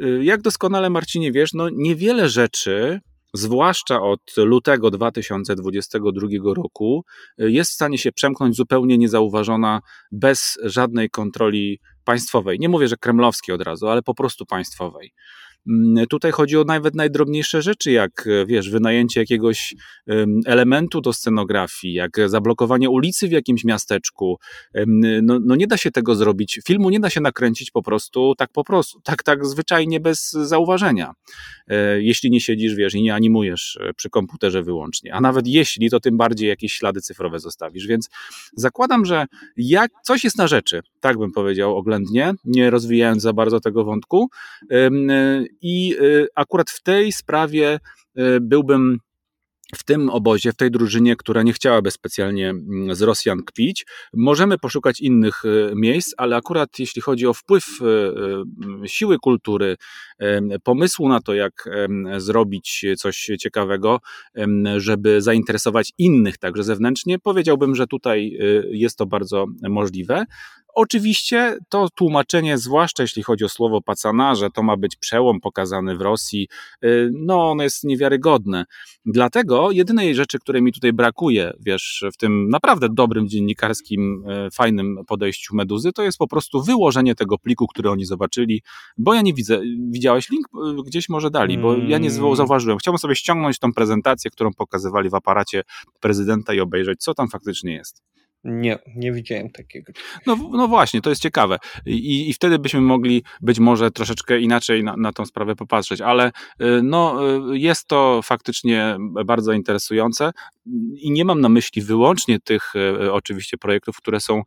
S1: e, jak doskonale Marcinie wiesz, no niewiele rzeczy zwłaszcza od lutego 2022 roku, jest w stanie się przemknąć zupełnie niezauważona, bez żadnej kontroli państwowej. Nie mówię, że kremlowskiej od razu, ale po prostu państwowej. Mm, tutaj chodzi o nawet najdrobniejsze rzeczy, jak wiesz, wynajęcie jakiegoś elementu do scenografii, jak zablokowanie ulicy w jakimś miasteczku. No, no nie da się tego zrobić. Filmu nie da się nakręcić po prostu tak po prostu, tak, tak zwyczajnie bez zauważenia. E, jeśli nie siedzisz, wiesz, i nie animujesz e, przy komputerze wyłącznie. A nawet jeśli, to tym bardziej jakieś ślady cyfrowe zostawisz. Więc zakładam, że jak coś jest na rzeczy, tak bym powiedział oględnie, nie rozwijając za bardzo tego wątku. I akurat w tej sprawie byłbym w tym obozie, w tej drużynie, która nie chciałaby specjalnie mm, z Rosjan kpić. Możemy poszukać innych e, miejsc, ale akurat jeśli chodzi o wpływ siły kultury, pomysłu na to, jak zrobić coś ciekawego, żeby zainteresować innych także zewnętrznie, powiedziałbym, że tutaj jest to bardzo możliwe. Oczywiście to tłumaczenie, zwłaszcza jeśli chodzi o słowo pacana, że to ma być przełom pokazany w Rosji, y, no ono jest niewiarygodne. Dlatego jedynej rzeczy, której mi tutaj brakuje, wiesz, w tym naprawdę dobrym dziennikarskim, y, fajnym podejściu Meduzy, to jest po prostu wyłożenie tego pliku, który oni zobaczyli, bo ja nie widzę, widziałeś link? Y, gdzieś może dali, bo ja nie mm. zauważyłem. Chciałbym sobie ściągnąć tą prezentację, którą pokazywali w aparacie prezydenta i obejrzeć, co tam faktycznie jest.
S2: Nie, nie widziałem takiego.
S1: No, no właśnie, to jest ciekawe. I, I wtedy byśmy mogli być może troszeczkę inaczej na, na tą sprawę popatrzeć, ale y, no, y, jest to faktycznie bardzo interesujące i nie mam na myśli wyłącznie tych y, oczywiście projektów, które są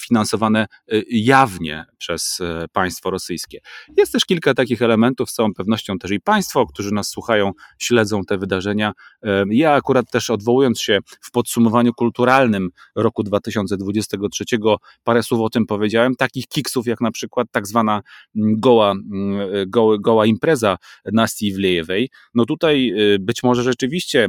S1: finansowane jawnie przez państwo rosyjskie. Jest też kilka takich elementów, z całą pewnością też i państwo, którzy nas słuchają, śledzą te wydarzenia. Ja akurat też odwołując się w podsumowaniu kulturalnym roku 2023. Parę słów o tym powiedziałem. Takich kiksów jak na przykład tak zwana mm, goła, mm, goła, goła impreza Nastii Wlejewej. No tutaj y, być może rzeczywiście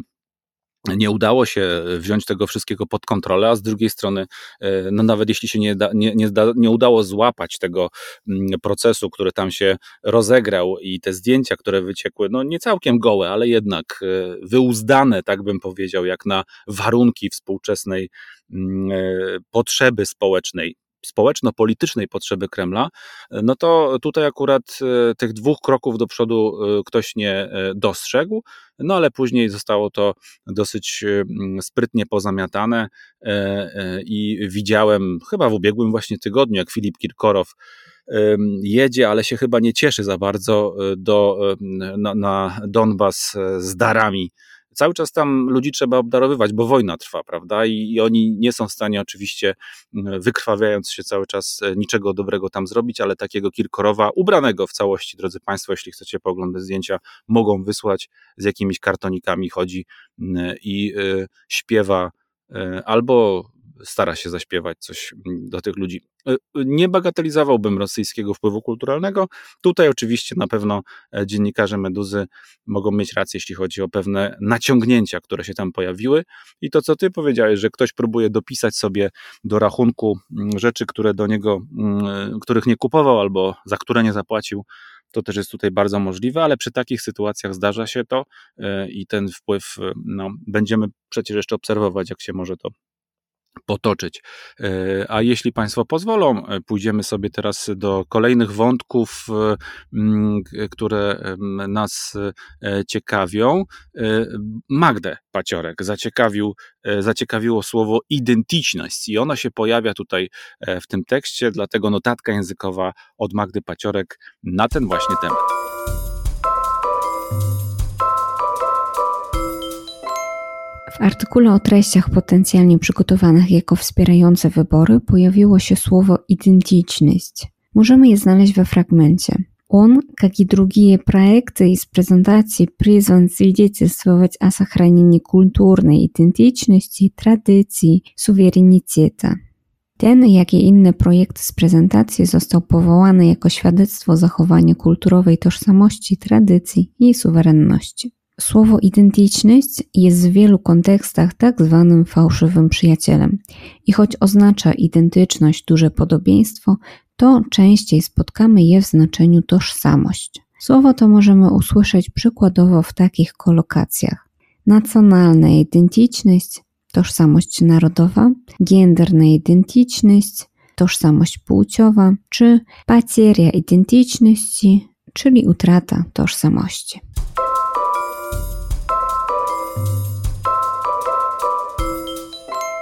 S1: nie udało się wziąć tego wszystkiego pod kontrolę, a z drugiej strony, e, no nawet jeśli się nie, da, nie, nie, da, nie udało złapać tego mm, procesu, który tam się rozegrał i te zdjęcia, które wyciekły, no nie całkiem gołe, ale jednak e, wyuzdane, tak bym powiedział, jak na warunki współczesnej mm, e, potrzeby społecznej, społeczno-politycznej potrzeby Kremla, no to tutaj akurat e, tych dwóch kroków do przodu e, ktoś nie e, dostrzegł, no ale później zostało to dosyć sprytnie pozamiatane i widziałem chyba w ubiegłym właśnie tygodniu, jak Filip Kirkorow jedzie, ale się chyba nie cieszy za bardzo do, na, na Donbas z darami cały czas tam ludzi trzeba obdarowywać, bo wojna trwa, prawda? I, I, oni nie są w stanie oczywiście, wykrwawiając się cały czas, e, niczego dobrego tam zrobić, ale takiego Kirkorowa, ubranego w całości, drodzy Państwo, jeśli chcecie pooglądać zdjęcia, mogą wysłać z jakimiś kartonikami, chodzi i y, śpiewa y, albo stara się zaśpiewać coś mm, do tych ludzi. E, nie bagatelizowałbym rosyjskiego wpływu kulturalnego. Tutaj oczywiście na pewno e, dziennikarze Meduzy mogą mieć rację, jeśli chodzi o pewne naciągnięcia, które się tam pojawiły. I to, co ty powiedziałeś, że ktoś próbuje dopisać sobie do rachunku mm, rzeczy, które do niego, mm, których nie kupował albo za które nie zapłacił, to też jest tutaj bardzo możliwe, ale przy takich sytuacjach zdarza się to e, i ten wpływ no, będziemy przecież jeszcze obserwować, jak się może to potoczyć. E, a jeśli Państwo pozwolą, e, pójdziemy sobie teraz do kolejnych wątków, e, które nas ciekawią. Magdę Paciorek zaciekawił, zaciekawiło słowo identyczność i ona się pojawia tutaj w tym tekście, dlatego notatka językowa od Magdy Paciorek na ten właśnie temat.
S4: W artykule o treściach potencjalnie przygotowanych jako wspierające wybory pojawiło się słowo identyczność. Możemy je znaleźć we fragmencie. Он, как и другие проекты из презентации, призван свидетельствовать о сохранении культурной идентичности, традиций, суверенитета. Ten, jak i inny projekt z prezentacji został powołany jako świadectwo zachowania kulturowej tożsamości, tradycji i suwerenności. Słowo identyczność jest w wielu kontekstach tak zwanym fałszywym przyjacielem i choć oznacza identyczność, duże podobieństwo, to częściej spotkamy je w znaczeniu tożsamość. Słowo to możemy usłyszeć przykładowo w takich kolokacjach: nacjonalna identyczność, tożsamość narodowa, genderna identyczność, tożsamość płciowa, czy pateria identyczności, czyli utrata tożsamości.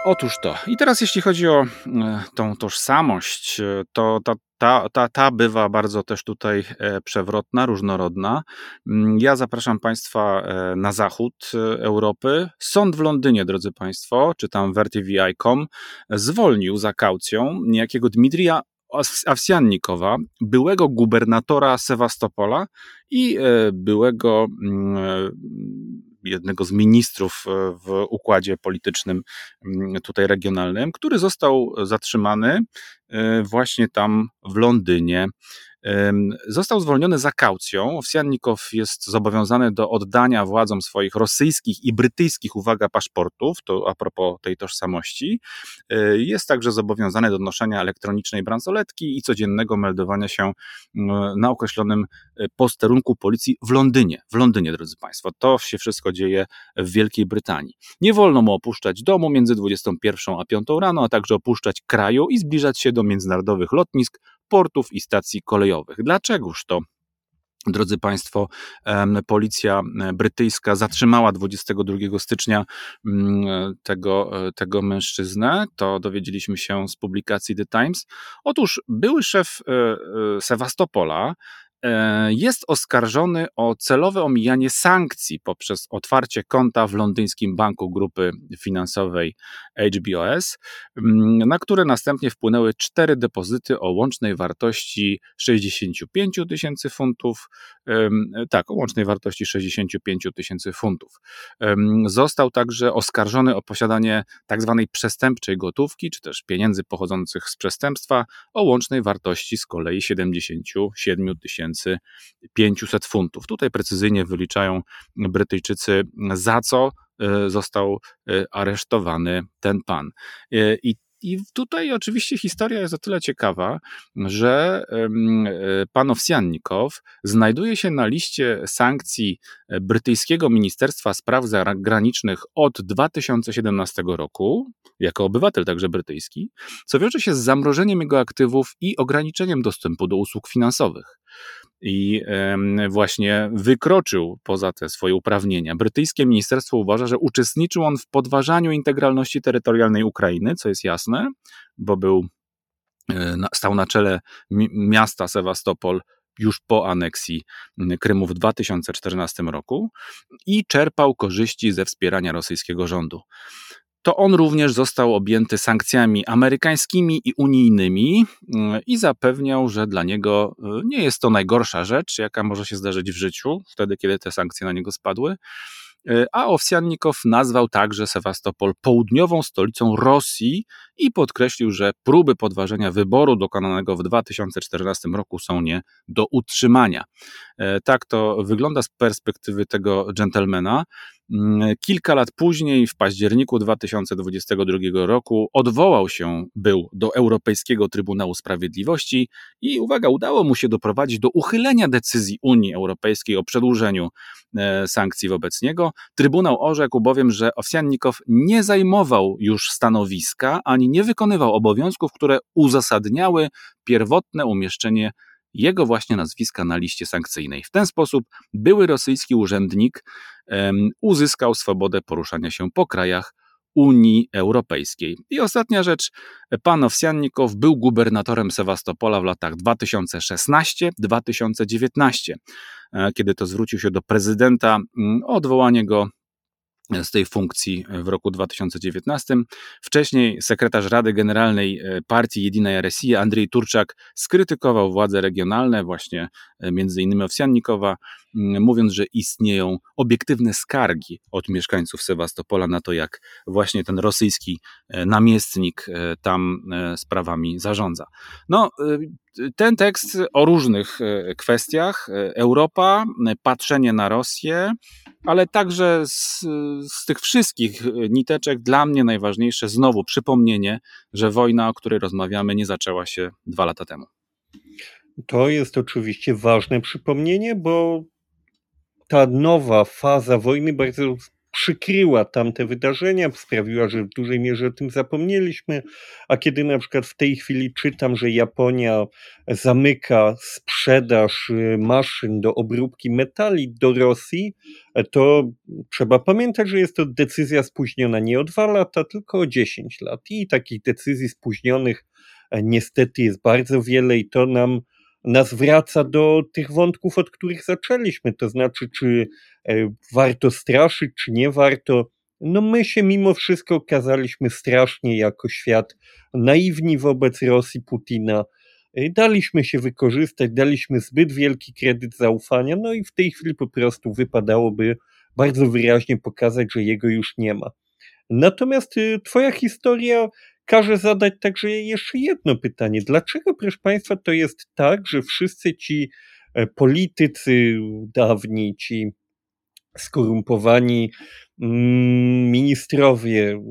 S1: Otóż to. I teraz jeśli chodzi o e, tą tożsamość, e, to ta, ta, ta, ta bywa bardzo też tutaj e, przewrotna, różnorodna. Mm, ja zapraszam Państwa na zachód Europy. Sąd w Londynie, drodzy Państwo, czy tam vertivi.com, zwolnił za kaucją niejakiego Dmitrija Awsiannikowa, byłego gubernatora Sewastopola i byłego mm, jednego z ministrów e, w układzie politycznym mm, tutaj regionalnym, który został zatrzymany e, właśnie tam w Londynie Został zwolniony za kaucją. Owsiannikow jest zobowiązany do oddania władzom swoich rosyjskich i brytyjskich, uwaga, paszportów, to a propos tej tożsamości. E, jest także zobowiązany do noszenia elektronicznej bransoletki i codziennego meldowania się na określonym e, posterunku policji w Londynie. W Londynie, drodzy Państwo. To się wszystko dzieje w Wielkiej Brytanii. Nie wolno mu opuszczać domu między 21 a 5 rano, a także opuszczać kraju i zbliżać się do międzynarodowych lotnisk, portów i stacji kolejowych. Dlaczegoż to Drodzy Państwo, policja brytyjska zatrzymała 22 stycznia mm, tego, e, tego mężczyznę. To dowiedzieliśmy się z publikacji The Times. Otóż były szef e, Sewastopola, E, jest oskarżony o celowe omijanie sankcji poprzez otwarcie konta w londyńskim banku grupy finansowej HBOS, mm, na które następnie wpłynęły cztery depozyty o łącznej wartości 65 tysięcy funtów. Tak, o łącznej wartości 65 tysięcy funtów. Został także oskarżony o posiadanie tak zwanej przestępczej gotówki, czy też pieniędzy pochodzących z przestępstwa o łącznej wartości z kolei 77 tysięcy 500 funtów. Tutaj precyzyjnie wyliczają Brytyjczycy, za co e, został e, aresztowany ten pan. E, I i tutaj oczywiście historia jest o tyle ciekawa, że pan Owsiannikow znajduje się na liście sankcji brytyjskiego Ministerstwa Spraw Zagranicznych od 2017 roku, jako obywatel także brytyjski, co wiąże się z zamrożeniem jego aktywów i ograniczeniem dostępu do usług finansowych i właśnie wykroczył poza te swoje uprawnienia. Brytyjskie ministerstwo uważa, że uczestniczył on w podważaniu integralności terytorialnej Ukrainy, co jest jasne, bo był, e, stał na czele miasta Sewastopol już po aneksji Krymu w 2014 roku i czerpał korzyści ze wspierania rosyjskiego rządu to on również został objęty sankcjami amerykańskimi i unijnymi mm, i zapewniał, że dla niego y, nie jest to najgorsza rzecz, jaka może się zdarzyć w życiu, wtedy kiedy te sankcje na niego spadły. Y, a Owsiannikow nazwał także Sewastopol południową stolicą Rosji i podkreślił, że próby podważenia wyboru dokonanego w 2014 roku są nie do utrzymania. Y, tak to wygląda z perspektywy tego dżentelmena. Mm, kilka lat później, w październiku 2022 roku, odwołał się był do Europejskiego Trybunału Sprawiedliwości i uwaga, udało mu się doprowadzić do uchylenia decyzji Unii Europejskiej o przedłużeniu e, sankcji wobec niego. Trybunał orzekł bowiem, że Owsiannikow nie zajmował już stanowiska ani nie wykonywał obowiązków, które uzasadniały pierwotne umieszczenie jego właśnie nazwiska na liście sankcyjnej. W ten sposób były rosyjski urzędnik um, uzyskał swobodę poruszania się po krajach Unii Europejskiej. I ostatnia rzecz, pan Owsiannikow był gubernatorem Sewastopola w latach 2016-2019. E, kiedy to zwrócił się do prezydenta o odwołanie go z tej funkcji w roku 2019. Wcześniej sekretarz Rady Generalnej e, Partii Jedina Rosja Andrzej Turczak skrytykował władze regionalne, właśnie e, między innymi Owsiannikowa, mówiąc, że istnieją obiektywne skargi od mieszkańców Sewastopola na to, jak właśnie ten rosyjski e, namiestnik tam sprawami zarządza. No, ten tekst o różnych kwestiach, Europa, patrzenie na Rosję, ale także z, z tych wszystkich niteczek dla mnie najważniejsze znowu przypomnienie, że wojna, o której rozmawiamy, nie zaczęła się dwa lata temu.
S2: To jest oczywiście ważne przypomnienie, bo ta nowa faza wojny bardzo przykryła tamte wydarzenia, sprawiła, że w dużej mierze o tym zapomnieliśmy, a kiedy na przykład w tej chwili czytam, że Japonia zamyka sprzedaż y, maszyn do obróbki metali do Rosji, to trzeba pamiętać, że jest to decyzja spóźniona nie o dwa lata, tylko o 10 lat. I takich decyzji spóźnionych e, niestety jest bardzo wiele i to nam nas wraca do tych wątków, od których zaczęliśmy. To znaczy, czy e, warto straszyć, czy nie warto. No my się mimo wszystko okazaliśmy strasznie jako świat naiwni wobec Rosji Putina. E, daliśmy się wykorzystać, daliśmy zbyt wielki kredyt zaufania, no i w tej chwili po prostu wypadałoby bardzo wyraźnie pokazać, że jego już nie ma. Natomiast e, Twoja historia każe zadać także jeszcze jedno pytanie. Dlaczego, proszę Państwa, to jest tak, że wszyscy ci e, politycy dawni, ci skorumpowani mm, ministrowie,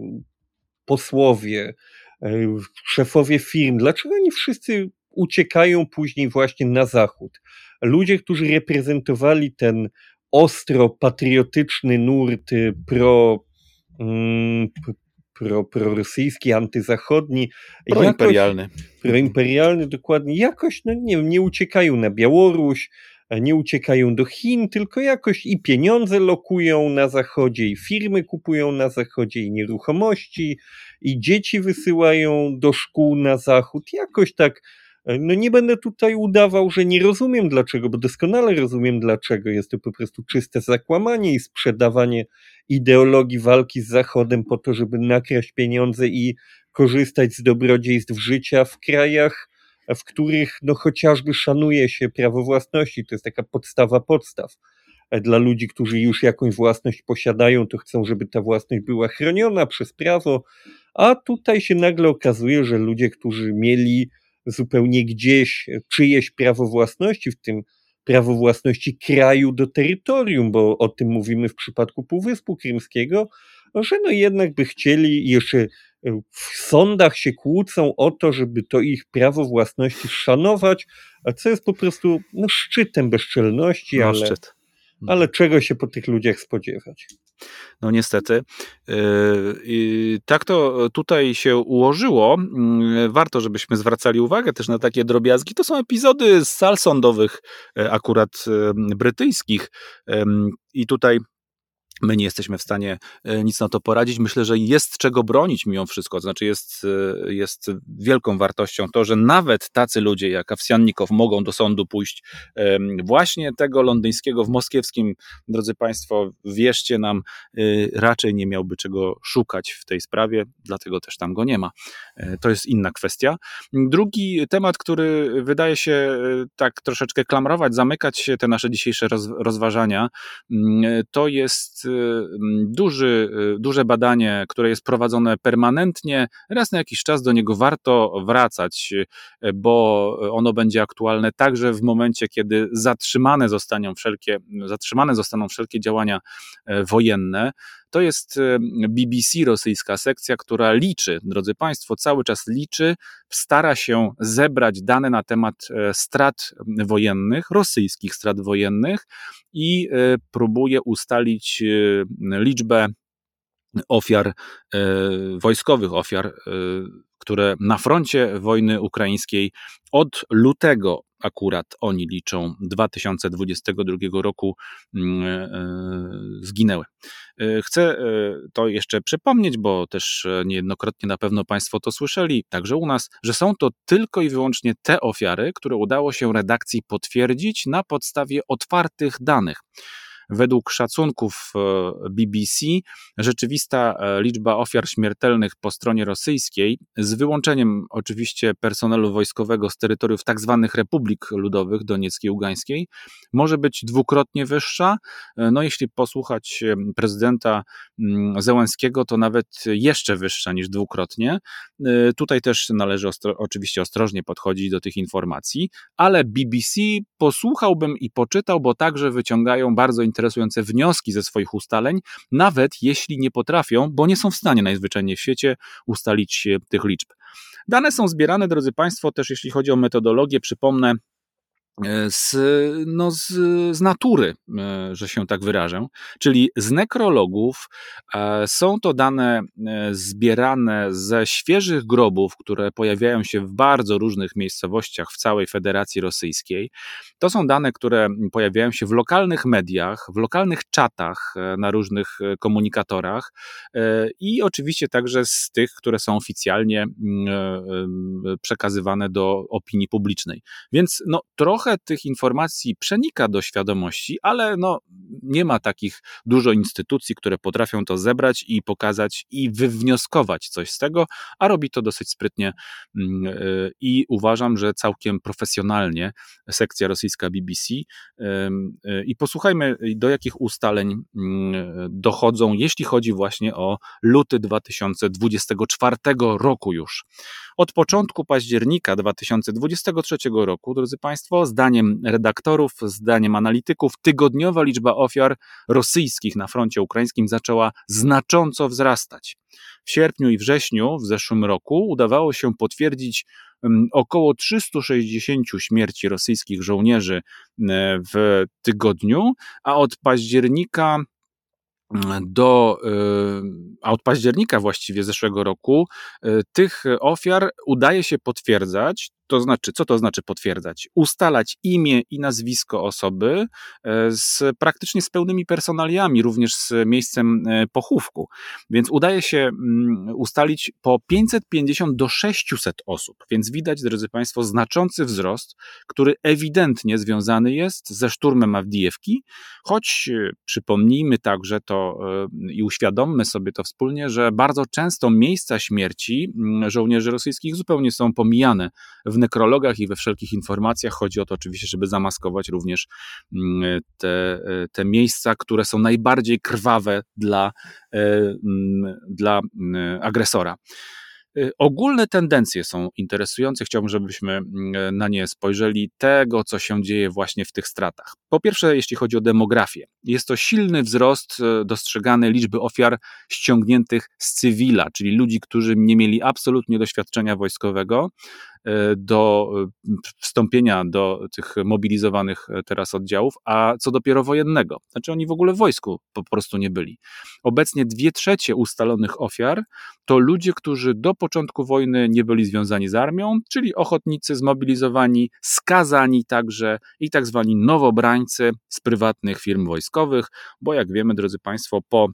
S2: posłowie, e, szefowie firm, dlaczego oni wszyscy uciekają później właśnie na zachód? Ludzie, którzy reprezentowali ten ostro patriotyczny nurt e, pro, mm, pro, prorosyjski, antyzachodni.
S1: Proimperialny.
S2: Jakoś, proimperialny, dokładnie. Jakoś, no nie wiem, nie uciekają na Białoruś, nie uciekają do Chin, tylko jakoś i pieniądze lokują na zachodzie, i firmy kupują na zachodzie, i nieruchomości, i dzieci wysyłają do szkół na zachód. Jakoś tak no nie będę tutaj udawał, że nie rozumiem dlaczego, bo doskonale rozumiem dlaczego. Jest to po prostu czyste zakłamanie i sprzedawanie ideologii walki z Zachodem po to, żeby nakraść pieniądze i korzystać z dobrodziejstw życia w krajach, w których no chociażby szanuje się prawo własności. To jest taka podstawa podstaw. Dla ludzi, którzy już jakąś własność posiadają, to chcą, żeby ta własność była chroniona przez prawo, a tutaj się nagle okazuje, że ludzie, którzy mieli zupełnie gdzieś czyjeś prawo własności, w tym prawo własności kraju do terytorium, bo o tym mówimy w przypadku Półwyspu Krymskiego, że no jednak by chcieli jeszcze w sądach się kłócą o to, żeby to ich prawo własności szanować, a co jest po prostu no, szczytem bezczelności, no, ale, szczyt. ale czego się po tych ludziach spodziewać.
S1: No niestety. Yy, tak to tutaj się ułożyło. Yy, warto, żebyśmy zwracali uwagę też na takie drobiazgi. To są epizody z sal sądowych, yy, akurat brytyjskich. I tutaj My nie jesteśmy w stanie e, nic na to poradzić. Myślę, że jest czego bronić mimo wszystko. To znaczy, jest, e, jest wielką wartością to, że nawet tacy ludzie jak Awsjannikow mogą do sądu pójść właśnie tego londyńskiego w moskiewskim. Drodzy Państwo, wierzcie nam, e, raczej nie miałby czego szukać w tej sprawie, dlatego też tam go nie ma. To jest inna kwestia. Drugi temat, który wydaje się tak troszeczkę klamrować, zamykać te nasze dzisiejsze rozważania, mm, to jest Mm, duży, y, duże badanie, które jest prowadzone permanentnie. Raz na jakiś czas do niego warto wracać, y, bo ono będzie aktualne także w momencie, kiedy zatrzymane zostaną wszelkie, zatrzymane zostaną wszelkie działania e, wojenne. To jest e, BBC, rosyjska sekcja, która liczy, drodzy Państwo, cały czas liczy, stara się zebrać dane na temat e, strat wojennych, rosyjskich strat wojennych i e, próbuje ustalić liczbę ofiar wojskowych, ofiar, które na froncie wojny ukraińskiej od lutego akurat oni liczą 2022 roku mm, e, zginęły. E, chcę e, to jeszcze przypomnieć, bo też niejednokrotnie na pewno Państwo to słyszeli, także u nas, że są to tylko i wyłącznie te ofiary, które udało się redakcji potwierdzić na podstawie otwartych danych. Według szacunków e, BBC rzeczywista e, liczba ofiar śmiertelnych po stronie rosyjskiej, z wyłączeniem oczywiście personelu wojskowego z terytoriów tzw. Tak republik ludowych Donieckiej i Ugańskiej, może być dwukrotnie wyższa. E, no jeśli posłuchać prezydenta mm, Zełenskiego, to nawet jeszcze wyższa niż dwukrotnie. Tutaj też należy ostro, oczywiście ostrożnie podchodzić do tych informacji, ale BBC posłuchałbym i poczytał, bo także wyciągają bardzo interesujące wnioski ze swoich ustaleń, nawet jeśli nie potrafią, bo nie są w stanie najzwyczajniej w świecie ustalić tych liczb. Dane są zbierane, drodzy Państwo, też jeśli chodzi o metodologię, przypomnę, E, z, no z, z natury, e, że się tak wyrażę, czyli z nekrologów. E, są to dane zbierane ze świeżych grobów, które pojawiają się w bardzo różnych miejscowościach w całej Federacji Rosyjskiej. To są dane, które pojawiają się w lokalnych mediach, w lokalnych czatach na różnych komunikatorach i oczywiście także z tych, które są oficjalnie przekazywane do opinii publicznej. Więc no, trochę trochę tych informacji przenika do świadomości, ale no, nie ma takich dużo instytucji, które potrafią to zebrać i pokazać i wywnioskować coś z tego, a robi to dosyć sprytnie mm, y, i uważam, że całkiem profesjonalnie sekcja rosyjska BBC. Y, I posłuchajmy, do jakich ustaleń mm, dochodzą, jeśli chodzi właśnie o luty 2024 roku już. Od początku października 2023 roku, drodzy Państwo, zdaniem redaktorów, zdaniem analityków, tygodniowa liczba ofiar rosyjskich na froncie ukraińskim zaczęła znacząco wzrastać. W sierpniu i wrześniu w zeszłym roku udawało się potwierdzić mm, około 360 śmierci rosyjskich żołnierzy e, w tygodniu, a od października do, y, a od października właściwie zeszłego roku, y, tych ofiar udaje się potwierdzać to znaczy, co to znaczy potwierdzać? Ustalać imię i nazwisko osoby e, z praktycznie z pełnymi personaliami, również z miejscem e, pochówku. Więc udaje się mm, ustalić po 550 do 600 osób. Więc widać, drodzy Państwo, znaczący wzrost, który ewidentnie związany jest ze szturmem Awdijewki, choć e, przypomnijmy także to i uświadommy sobie to wspólnie, że bardzo często miejsca śmierci mm, żołnierzy rosyjskich zupełnie są pomijane w nekrologach i we wszelkich informacjach. Chodzi o to oczywiście, żeby zamaskować również mm, te, te miejsca, które są najbardziej krwawe dla, e, mm, dla mm, agresora. E, ogólne tendencje są interesujące. Chciałbym, żebyśmy na nie spojrzeli tego, co się dzieje właśnie w tych stratach. Po pierwsze, jeśli chodzi o demografię, jest to silny wzrost e, dostrzegany liczby ofiar ściągniętych z cywila, czyli ludzi, którzy nie mieli absolutnie doświadczenia wojskowego, E, do e, wstąpienia do tych mobilizowanych e, teraz oddziałów, a co dopiero wojennego. Znaczy oni w ogóle w wojsku po prostu nie byli. Obecnie dwie trzecie ustalonych ofiar to ludzie, którzy do początku wojny nie byli związani z armią, czyli ochotnicy zmobilizowani, skazani także i tak zwani nowobrańcy z prywatnych firm wojskowych, bo jak wiemy, drodzy Państwo, po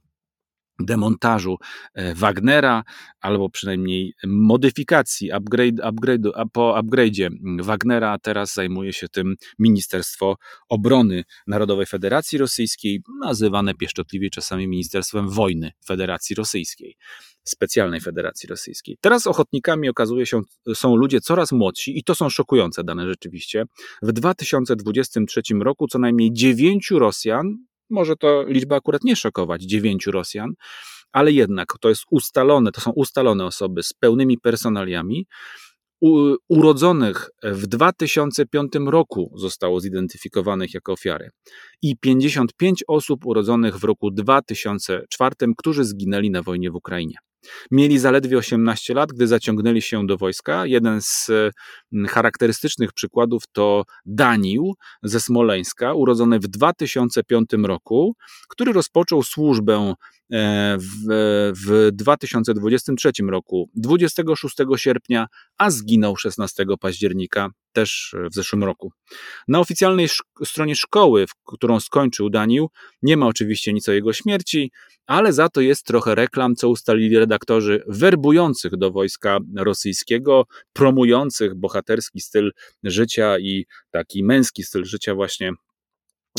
S1: demontażu e, Wagnera, albo przynajmniej modyfikacji, upgrade, upgrade, po upgrade'zie Wagnera, teraz zajmuje się tym Ministerstwo Obrony Narodowej Federacji Rosyjskiej, nazywane pieszczotliwie czasami Ministerstwem Wojny Federacji Rosyjskiej. Specjalnej Federacji Rosyjskiej. Teraz ochotnikami okazuje się, są ludzie coraz młodsi i to są szokujące dane rzeczywiście. W 2023 roku co najmniej dziewięciu Rosjan może to liczba akurat nie szokować, dziewięciu Rosjan, ale jednak to jest ustalone, to są ustalone osoby z pełnymi personaliami, u, urodzonych w 2005 roku zostało zidentyfikowanych jako ofiary i 55 osób urodzonych w roku 2004, którzy zginęli na wojnie w Ukrainie. Mieli zaledwie 18 lat, gdy zaciągnęli się do wojska. Jeden z mm, charakterystycznych przykładów to Danił ze Smoleńska, urodzony w 2005 roku, który rozpoczął służbę e, w, w 2023 roku, 26 sierpnia, a zginął 16 października też w zeszłym roku. Na oficjalnej stronie szkoły, którą skończył Danił, nie ma oczywiście nic o jego śmierci, ale za to jest trochę reklam, co ustalili redaktorzy werbujących do wojska rosyjskiego, promujących bohaterski styl życia i taki męski styl życia właśnie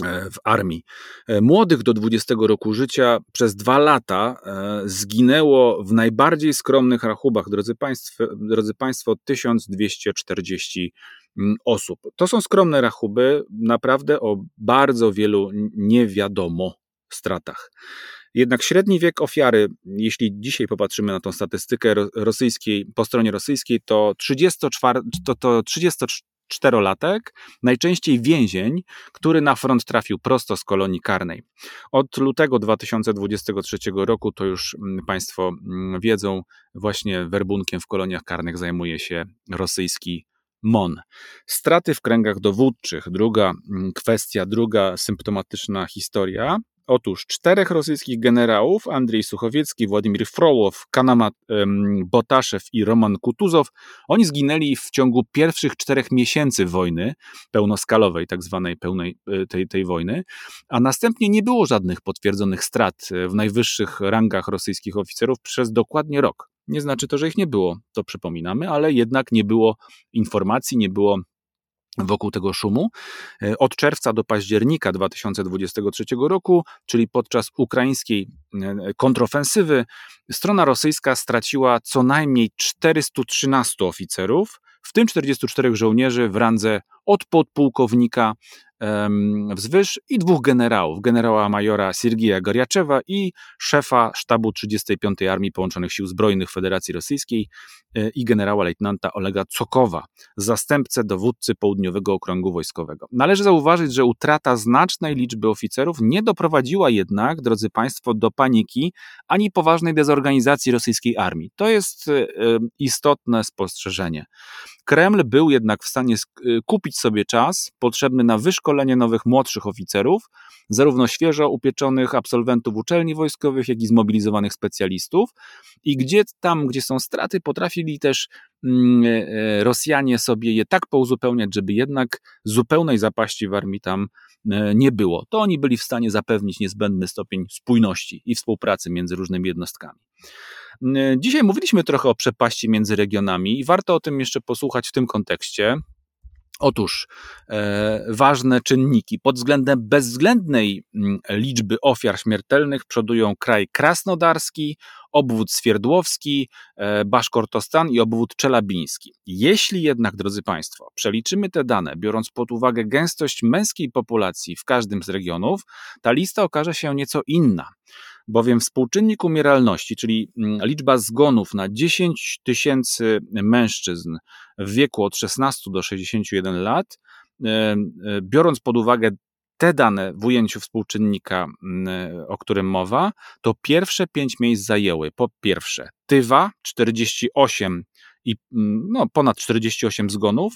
S1: e, w armii. E, młodych do 20 roku życia przez dwa lata e, zginęło w najbardziej skromnych rachubach, drodzy Państwo, drodzy państwo 1240 mm, osób. To są skromne rachuby, naprawdę o bardzo wielu nie wiadomo stratach. Jednak średni wiek ofiary, jeśli dzisiaj popatrzymy na tą statystykę rosyjskiej, po stronie rosyjskiej, to 34, to, to 34-latek, najczęściej więzień, który na front trafił prosto z kolonii karnej. Od lutego 2023 roku, to już mm, Państwo mm, wiedzą, właśnie werbunkiem w koloniach karnych zajmuje się rosyjski MON. Straty w kręgach dowódczych. Druga mm, kwestia, druga symptomatyczna historia. Otóż czterech rosyjskich generałów, Andrzej Suchowiecki, Władimir Frołow, Kanamat Botaszew i Roman Kutuzow, oni zginęli w ciągu pierwszych czterech miesięcy wojny pełnoskalowej, tak zwanej pełnej e, tej, tej wojny, a następnie nie było żadnych potwierdzonych strat e, w najwyższych rangach rosyjskich oficerów przez dokładnie rok. Nie znaczy to, że ich nie było, to przypominamy, ale jednak nie było informacji, nie było wokół tego szumu. E, od czerwca do października 2023 roku, czyli podczas ukraińskiej e, kontrofensywy, strona rosyjska straciła co najmniej 413 oficerów, w tym 44 żołnierzy w randze od podpułkownika wzwyż i dwóch generałów, generała majora Siergieja Goriaczewa i szefa sztabu 35. Armii Połączonych Sił Zbrojnych Federacji Rosyjskiej e, i generała lejtnanta Olega Cokowa, zastępcę dowódcy Południowego Okręgu Wojskowego. Należy zauważyć, że utrata znacznej liczby oficerów nie doprowadziła jednak, drodzy Państwo, do paniki ani poważnej dezorganizacji rosyjskiej armii. To jest e, istotne spostrzeżenie. Kreml był jednak w stanie y, kupić sobie czas potrzebny na wyszkolenie nowych młodszych oficerów, zarówno świeżo upieczonych absolwentów uczelni wojskowych, jak i zmobilizowanych specjalistów. I gdzie tam, gdzie są straty, potrafili też mm, e, Rosjanie sobie je tak pouzupełniać, żeby jednak zupełnej zapaści w armii tam e, nie było. To oni byli w stanie zapewnić niezbędny stopień spójności i współpracy między różnymi jednostkami. Dzisiaj mówiliśmy trochę o przepaści między regionami i warto o tym jeszcze posłuchać w tym kontekście. Otóż e, ważne czynniki pod względem bezwzględnej mm, liczby ofiar śmiertelnych przodują kraj krasnodarski, obwód Swierdłowski, e, Baszkortostan i obwód czelabiński. Jeśli jednak, drodzy Państwo, przeliczymy te dane, biorąc pod uwagę gęstość męskiej populacji w każdym z regionów, ta lista okaże się nieco inna bowiem współczynnik umieralności, czyli mm, liczba zgonów na 10 tysięcy mężczyzn w wieku od 16 do 61 lat, biorąc pod uwagę te dane w ujęciu współczynnika, mm, o którym mowa, to pierwsze pięć miejsc zajęły. Po pierwsze Tywa 48 i mm, no, ponad 48 zgonów,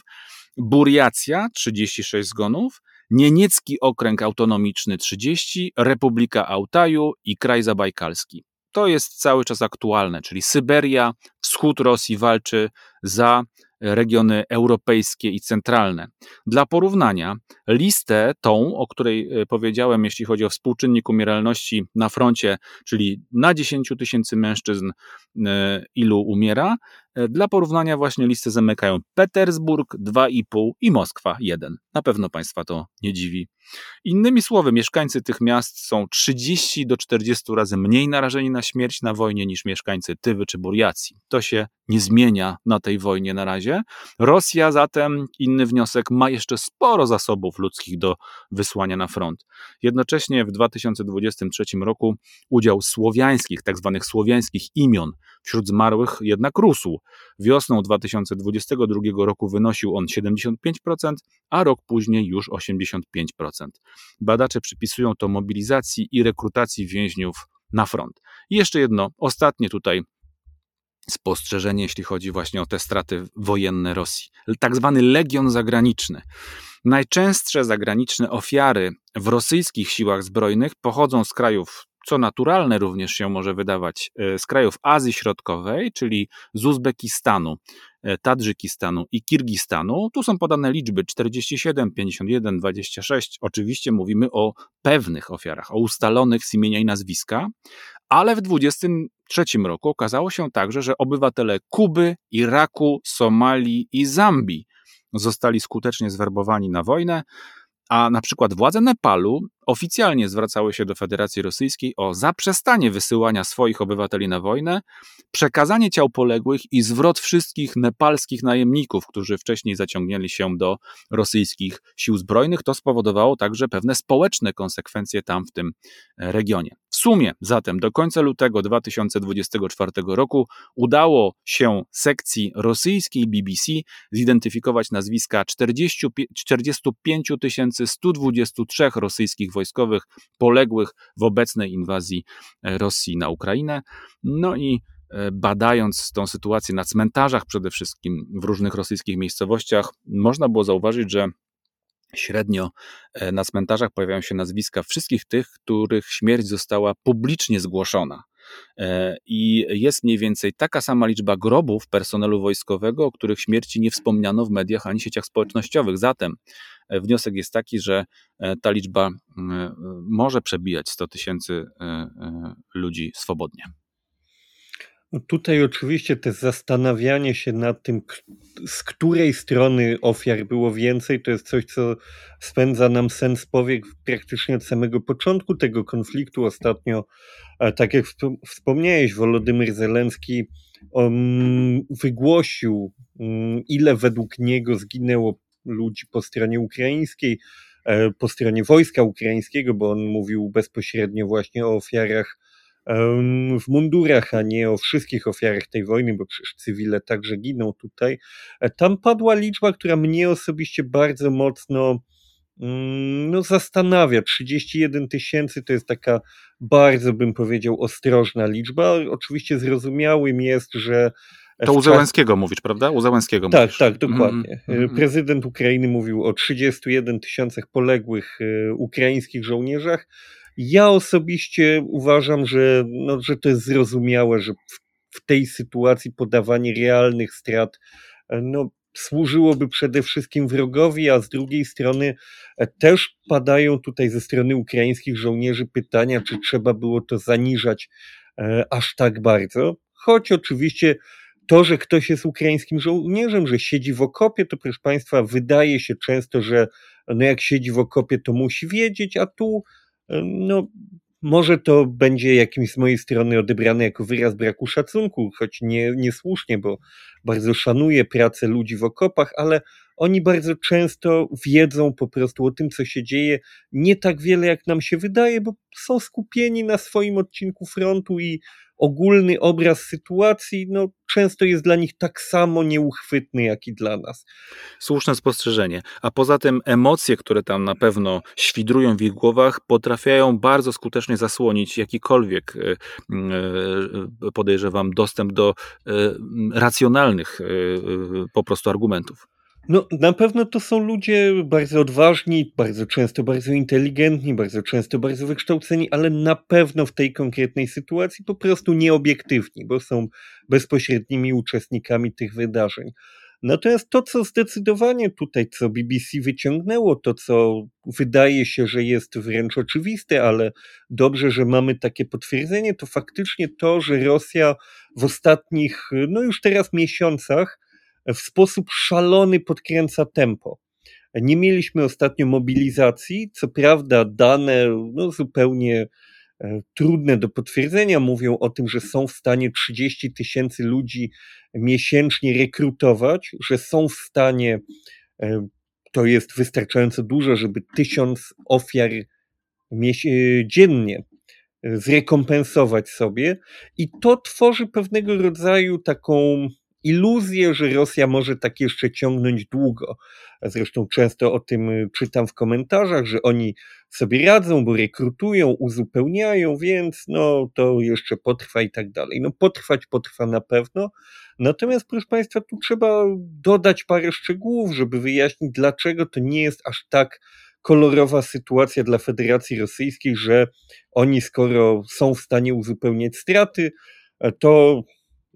S1: Buriacja 36 zgonów, Nieniecki Okręg Autonomiczny 30, Republika Altaju i Kraj Zabajkalski. To jest cały czas aktualne, czyli Syberia, wschód Rosji walczy za regiony europejskie i centralne. Dla porównania, listę tą, o której e, powiedziałem, jeśli chodzi o współczynnik umieralności na froncie, czyli na 10 tysięcy mężczyzn e, ilu umiera, dla porównania właśnie listę zamykają Petersburg 2,5 i Moskwa 1. Na pewno Państwa to nie dziwi. Innymi słowy, mieszkańcy tych miast są 30 do 40 razy mniej narażeni na śmierć na wojnie niż mieszkańcy Tywy czy Buriacji. To się nie zmienia na tej wojnie na razie. Rosja zatem, inny wniosek, ma jeszcze sporo zasobów ludzkich do wysłania na front. Jednocześnie w 2023 roku udział słowiańskich, tak zwanych słowiańskich imion wśród zmarłych jednak rósł. Wiosną 2022 roku wynosił on 75%, a rok później już 85%. Badacze przypisują to mobilizacji i rekrutacji więźniów na front. I jeszcze jedno, ostatnie tutaj spostrzeżenie, jeśli chodzi właśnie o te straty wojenne Rosji. Tak zwany legion zagraniczny. Najczęstsze zagraniczne ofiary w rosyjskich siłach zbrojnych pochodzą z krajów, co naturalne również się może wydawać, e, z krajów Azji Środkowej, czyli z Uzbekistanu, e, Tadżykistanu i Kirgistanu. Tu są podane liczby 47, 51, 26. Oczywiście mówimy o pewnych ofiarach, o ustalonych z imienia i nazwiska, ale w 23 roku okazało się także, że obywatele Kuby, Iraku, Somalii i Zambii zostali skutecznie zwerbowani na wojnę, a na przykład władze Nepalu oficjalnie zwracały się do Federacji Rosyjskiej o zaprzestanie wysyłania swoich obywateli na wojnę, przekazanie ciał poległych i zwrot wszystkich nepalskich najemników, którzy wcześniej zaciągnęli się do rosyjskich sił zbrojnych. To spowodowało także pewne społeczne konsekwencje tam w tym regionie. W sumie zatem do końca lutego 2024 roku udało się sekcji rosyjskiej BBC zidentyfikować nazwiska 40, 45 123 rosyjskich wojskowych poległych w obecnej inwazji Rosji na Ukrainę. No i badając tą sytuację na cmentarzach przede wszystkim w różnych rosyjskich miejscowościach, można było zauważyć, że Średnio e, na cmentarzach pojawiają się nazwiska wszystkich tych, których śmierć została publicznie zgłoszona. E, I jest mniej więcej taka sama liczba grobów personelu wojskowego, o których śmierci nie wspomniano w mediach ani sieciach społecznościowych. Zatem e, wniosek jest taki, że ta liczba może przebijać 100 tysięcy ludzi swobodnie.
S2: No tutaj oczywiście te zastanawianie się nad tym, z której strony ofiar było więcej, to jest coś, co spędza nam sens powiek praktycznie od samego początku tego konfliktu. Ostatnio, e, tak jak wspomniałeś, Wolodymyr Zelenski wygłosił, ile według niego zginęło ludzi po stronie ukraińskiej, e, po stronie wojska ukraińskiego, bo on mówił bezpośrednio właśnie o ofiarach w mundurach, a nie o wszystkich ofiarach tej wojny, bo przecież cywile także giną tutaj. E, tam padła liczba, która mnie osobiście bardzo mocno mm, no, zastanawia. 31 tysięcy to jest taka bardzo, bym powiedział, ostrożna liczba. Oczywiście zrozumiałym jest, że
S1: to u Zełenskiego mówisz, prawda? U Zełenskiego
S2: tak, mówisz. Tak, dokładnie. Mm, mm, Prezydent Ukrainy mówił o 31 tysiącach poległych e, ukraińskich żołnierzach. Ja osobiście uważam, że, no, że to jest zrozumiałe, że w, w tej sytuacji podawanie realnych strat e, no, służyłoby przede wszystkim wrogowi, a z drugiej strony e, też padają tutaj ze strony ukraińskich żołnierzy pytania, czy trzeba było to zaniżać e, aż tak bardzo. Choć oczywiście to, że ktoś jest ukraińskim żołnierzem, że siedzi w okopie, to proszę Państwa, wydaje się często, że no jak siedzi w okopie, to musi wiedzieć, a tu no, może to będzie jakimś z mojej strony odebrane jako wyraz braku szacunku, choć nie, niesłusznie, bo bardzo szanuję pracę ludzi w okopach, ale oni bardzo często wiedzą po prostu o tym, co się dzieje, nie tak wiele jak nam się wydaje, bo są skupieni na swoim odcinku frontu i ogólny obraz sytuacji no, często jest dla nich tak samo nieuchwytny, jak i dla nas.
S1: Słuszne spostrzeżenie. A poza tym emocje, które tam na pewno świdrują w ich głowach, potrafiają bardzo skutecznie zasłonić jakikolwiek, e, e, podejrzewam, dostęp do racjonalnych po prostu argumentów.
S2: No, na pewno to są ludzie bardzo odważni, bardzo często bardzo inteligentni, bardzo często bardzo wykształceni, ale na pewno w tej konkretnej sytuacji po prostu nieobiektywni, bo są bezpośrednimi uczestnikami tych wydarzeń. Natomiast to, co zdecydowanie tutaj, co BBC wyciągnęło, to co wydaje się, że jest wręcz oczywiste, ale dobrze, że mamy takie potwierdzenie, to faktycznie to, że Rosja w ostatnich, no już teraz miesiącach, w sposób szalony podkręca tempo. Nie mieliśmy ostatnio mobilizacji, co prawda dane no, zupełnie e, trudne do potwierdzenia mówią o tym, że są w stanie 30 tysięcy ludzi miesięcznie rekrutować, że są w stanie, e, to jest wystarczająco dużo, żeby tysiąc ofiar dziennie zrekompensować sobie i to tworzy pewnego rodzaju taką iluzję, że Rosja może tak jeszcze ciągnąć długo. Zresztą często o tym y, czytam w komentarzach, że oni sobie radzą, bo rekrutują, uzupełniają, więc no to jeszcze potrwa i tak dalej. No potrwać potrwa na pewno. Natomiast proszę Państwa, tu trzeba dodać parę szczegółów, żeby wyjaśnić, dlaczego to nie jest aż tak kolorowa sytuacja dla Federacji Rosyjskiej, że oni skoro są w stanie uzupełniać straty, to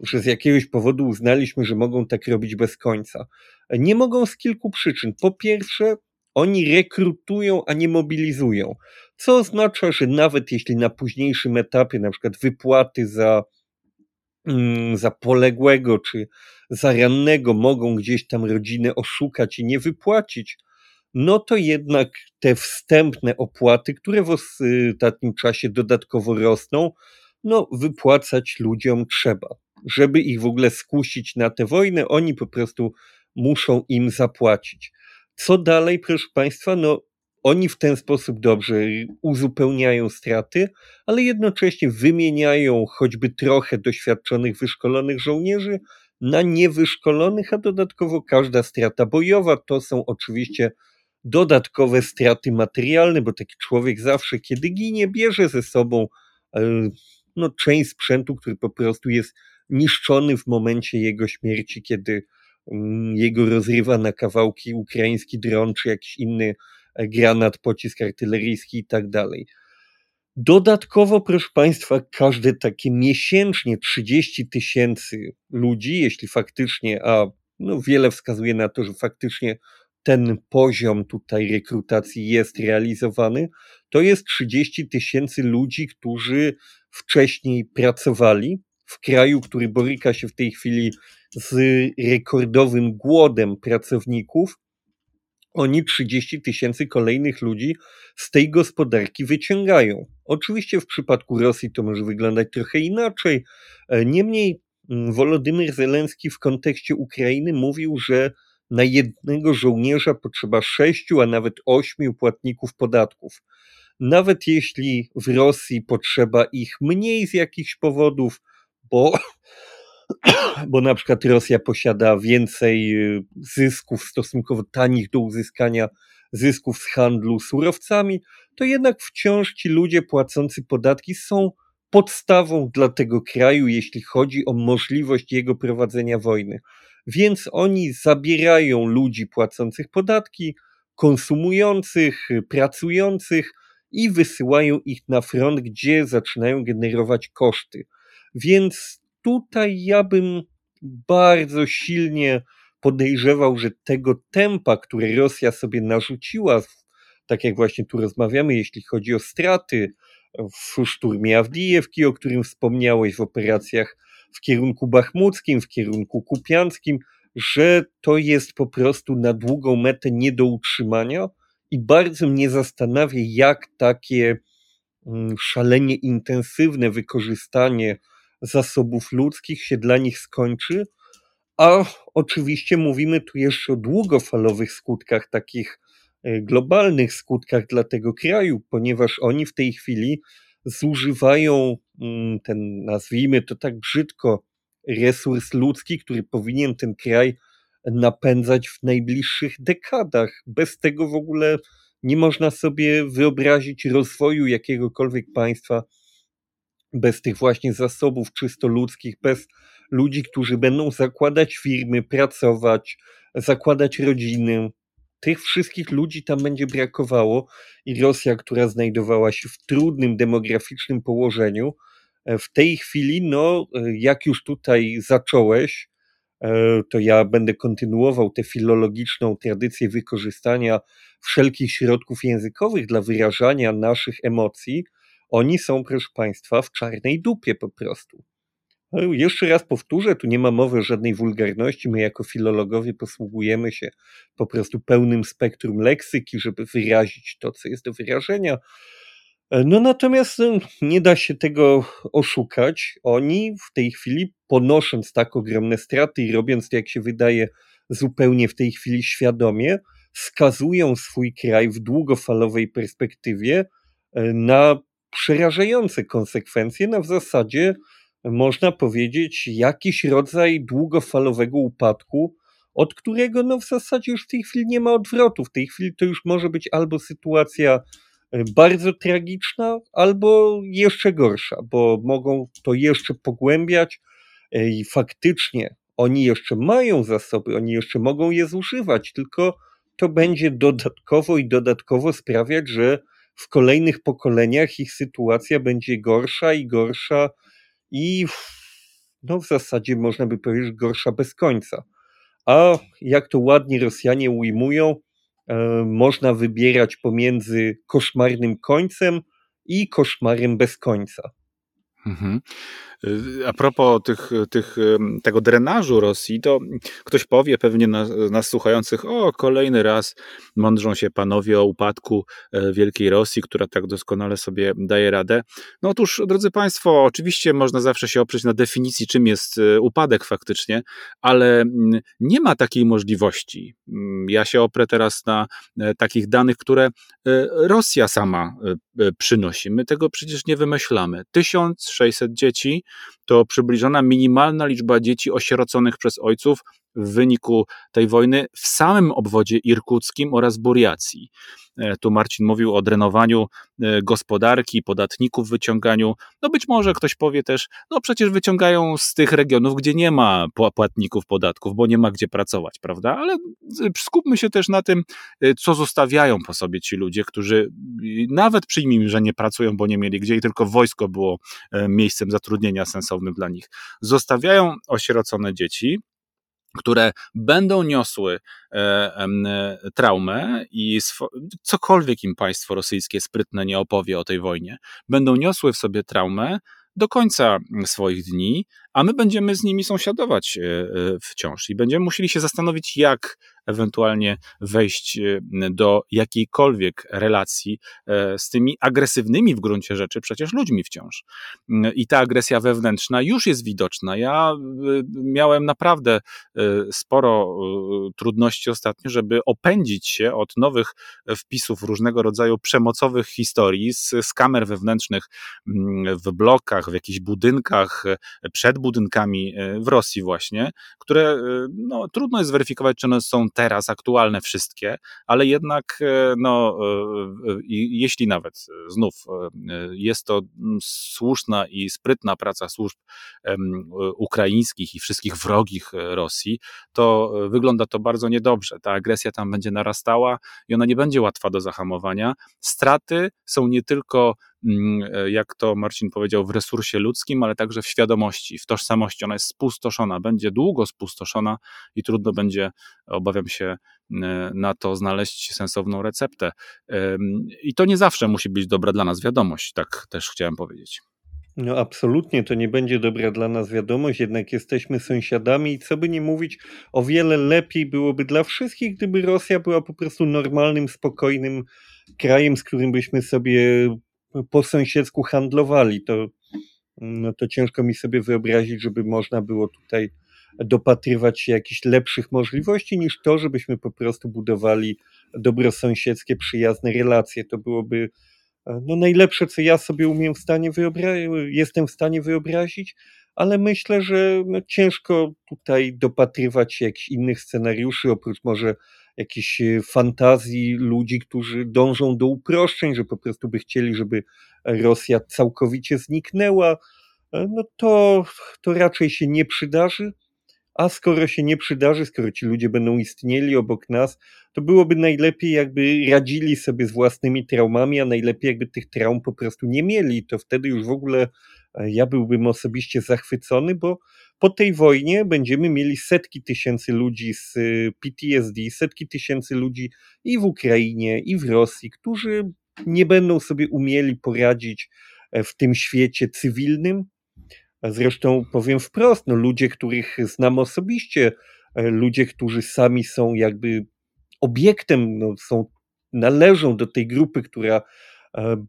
S2: że z jakiegoś powodu uznaliśmy, że mogą tak robić bez końca. Nie mogą z kilku przyczyn. Po pierwsze, oni rekrutują, a nie mobilizują, co oznacza, że nawet jeśli na późniejszym etapie, na przykład wypłaty za, mm, za poległego czy za rannego mogą gdzieś tam rodzinę oszukać i nie wypłacić, no to jednak te wstępne opłaty, które w ostatnim czasie dodatkowo rosną, no wypłacać ludziom trzeba żeby ich w ogóle skusić na tę wojnę, oni po prostu muszą im zapłacić. Co dalej, proszę Państwa? No, oni w ten sposób dobrze uzupełniają straty, ale jednocześnie wymieniają choćby trochę doświadczonych, wyszkolonych żołnierzy na niewyszkolonych, a dodatkowo każda strata bojowa to są oczywiście dodatkowe straty materialne, bo taki człowiek zawsze, kiedy ginie, bierze ze sobą e, no, część sprzętu, który po prostu jest niszczony w momencie jego śmierci, kiedy mm, jego rozrywa na kawałki ukraiński dron czy jakiś inny e, granat, pocisk artyleryjski i tak dalej. Dodatkowo, proszę Państwa, każde takie miesięcznie 30 tysięcy ludzi, jeśli faktycznie, a no wiele wskazuje na to, że faktycznie ten poziom tutaj rekrutacji jest realizowany, to jest 30 tysięcy ludzi, którzy wcześniej pracowali w kraju, który boryka się w tej chwili z rekordowym głodem pracowników. Oni 30 tysięcy kolejnych ludzi z tej gospodarki wyciągają. Oczywiście w przypadku Rosji to może wyglądać trochę inaczej. Niemniej mm, Wolodymyr Zelenski w kontekście Ukrainy mówił, że na jednego żołnierza potrzeba sześciu, a nawet ośmiu płatników podatków. Nawet jeśli w Rosji potrzeba ich mniej z jakichś powodów, bo, bo na przykład Rosja posiada więcej y, zysków stosunkowo tanich do uzyskania zysków z handlu surowcami, to jednak wciąż ci ludzie płacący podatki są podstawą dla tego kraju, jeśli chodzi o możliwość jego prowadzenia wojny. Więc oni zabierają ludzi płacących podatki, konsumujących, pracujących i wysyłają ich na front, gdzie zaczynają generować koszty. Więc tutaj ja bym bardzo silnie podejrzewał, że tego tempa, które Rosja sobie narzuciła, tak jak właśnie tu rozmawiamy, jeśli chodzi o straty w szturmie Awdijewki, o którym wspomniałeś, w operacjach w kierunku bachmuckim, w kierunku kupianckim, że to jest po prostu na długą metę nie do utrzymania i bardzo mnie zastanawia, jak takie mm, szalenie intensywne wykorzystanie zasobów ludzkich się dla nich skończy. A oczywiście mówimy tu jeszcze o długofalowych skutkach, takich e, globalnych skutkach dla tego kraju, ponieważ oni w tej chwili zużywają mm, ten, nazwijmy to tak brzydko, resurs ludzki, który powinien ten kraj napędzać w najbliższych dekadach. Bez tego w ogóle nie można sobie wyobrazić rozwoju jakiegokolwiek państwa bez tych właśnie zasobów czysto ludzkich, bez ludzi, którzy będą zakładać firmy, pracować, zakładać rodziny. Tych wszystkich ludzi tam będzie brakowało i Rosja, która znajdowała się w trudnym demograficznym położeniu, e, w tej chwili, no, e, jak już tutaj zacząłeś, e, to ja będę kontynuował tę filologiczną tradycję wykorzystania wszelkich środków językowych dla wyrażania naszych emocji. Oni są, proszę Państwa, w czarnej dupie po prostu. No, jeszcze raz powtórzę, tu nie ma mowy o żadnej wulgarności. My jako filologowie posługujemy się po prostu pełnym spektrum leksyki, żeby wyrazić to, co jest do wyrażenia. No natomiast no, nie da się tego oszukać. Oni w tej chwili, ponosząc tak ogromne straty i robiąc to, jak się wydaje, zupełnie w tej chwili świadomie, skazują swój kraj w długofalowej perspektywie e, na przerażające konsekwencje, na w zasadzie można powiedzieć, jakiś rodzaj długofalowego upadku, od którego no w zasadzie już w tej chwili nie ma odwrotu. W tej chwili to już może być albo sytuacja e, bardzo tragiczna, albo jeszcze gorsza, bo mogą to jeszcze pogłębiać e, i faktycznie oni jeszcze mają zasoby, oni jeszcze mogą je zużywać, tylko to będzie dodatkowo i dodatkowo sprawiać, że w kolejnych pokoleniach ich sytuacja będzie gorsza i gorsza i no w zasadzie można by powiedzieć gorsza bez końca. A jak to ładnie Rosjanie ujmują, e, można wybierać pomiędzy koszmarnym końcem i koszmarem bez końca. Mhm.
S1: Y, a propos tych, tych, tego drenażu Rosji, to ktoś powie pewnie nas, nas słuchających, o kolejny raz mądrzą się panowie o upadku e, Wielkiej Rosji, która tak doskonale sobie daje radę. No otóż, drodzy Państwo, oczywiście można zawsze się oprzeć na definicji, czym jest e, upadek faktycznie, ale mm, nie ma takiej możliwości. Mm, ja się oprę teraz na e, takich danych, które Rosja sama przynosi. My tego przecież nie wymyślamy. 1600 dzieci to przybliżona minimalna liczba dzieci osieroconych przez ojców w wyniku tej wojny w samym obwodzie irkuckim oraz Buriacji. E, tu Marcin mówił o drenowaniu e, gospodarki, podatników wyciąganiu. No być może ktoś powie też, no przecież wyciągają z tych regionów, gdzie nie ma płatników podatków, bo nie ma gdzie pracować, prawda? Ale skupmy się też na tym, e, co zostawiają po sobie ci ludzie, którzy nawet przyjmijmy, że nie pracują, bo nie mieli gdzie i tylko wojsko było miejscem zatrudnienia sensownym dla nich. Zostawiają osierocone dzieci, które będą niosły e, e, traumę i cokolwiek im państwo rosyjskie sprytne nie opowie o tej wojnie, będą niosły w sobie traumę do końca swoich dni, a my będziemy z nimi sąsiadować e, wciąż i będziemy musieli się zastanowić, jak ewentualnie wejść e, do jakiejkolwiek relacji z tymi agresywnymi w gruncie rzeczy przecież ludźmi wciąż. I ta agresja wewnętrzna już jest widoczna. Ja miałem naprawdę sporo trudności ostatnio, żeby opędzić się od nowych wpisów różnego rodzaju przemocowych historii z, z kamer wewnętrznych w blokach, w jakichś budynkach, przed budynkami, e, w Rosji właśnie, które e, no, trudno jest zweryfikować, czy one są teraz aktualne wszystkie, ale jednak e, no, jeśli nawet znów jest to słuszna i sprytna praca służb ukraińskich i wszystkich wrogich Rosji, to wygląda to bardzo niedobrze. Ta agresja tam będzie narastała i ona nie będzie łatwa do zahamowania. Straty są nie tylko Mm, e, jak to Marcin powiedział, w resursie ludzkim, ale także w świadomości, w tożsamości. Ona jest spustoszona, będzie długo spustoszona i trudno będzie, obawiam się, na to znaleźć sensowną receptę. I to nie zawsze musi być dobra dla nas wiadomość, tak też chciałem powiedzieć.
S2: No absolutnie to nie będzie dobra dla nas wiadomość, jednak jesteśmy sąsiadami i co by nie mówić, o wiele lepiej byłoby dla wszystkich, gdyby Rosja była po prostu normalnym, spokojnym krajem, z którym byśmy sobie po sąsiedzku handlowali, to, no to ciężko mi sobie wyobrazić, żeby można było tutaj dopatrywać się jakichś lepszych możliwości niż to, żebyśmy po prostu budowali dobrosąsiedzkie, przyjazne relacje. To byłoby no, najlepsze, co ja sobie umiem w stanie wyobrazić, jestem w stanie wyobrazić, ale myślę, że no, ciężko tutaj dopatrywać się jakichś innych scenariuszy, oprócz może jakiejś e, fantazji ludzi, którzy dążą do uproszczeń, że po prostu by chcieli, żeby Rosja całkowicie zniknęła, e, no to, to raczej się nie przydarzy. A skoro się nie przydarzy, skoro ci ludzie będą istnieli obok nas, to byłoby najlepiej, jakby radzili sobie z własnymi traumami, a najlepiej, jakby tych traum po prostu nie mieli. To wtedy już w ogóle e, ja byłbym osobiście zachwycony, bo po tej wojnie będziemy mieli setki tysięcy ludzi z y, PTSD, setki tysięcy ludzi i w Ukrainie, i w Rosji, którzy nie będą sobie umieli poradzić e, w tym świecie cywilnym. Zresztą powiem wprost, no ludzie, których znam osobiście, e, ludzie, którzy sami są jakby obiektem, no są, należą do tej grupy, która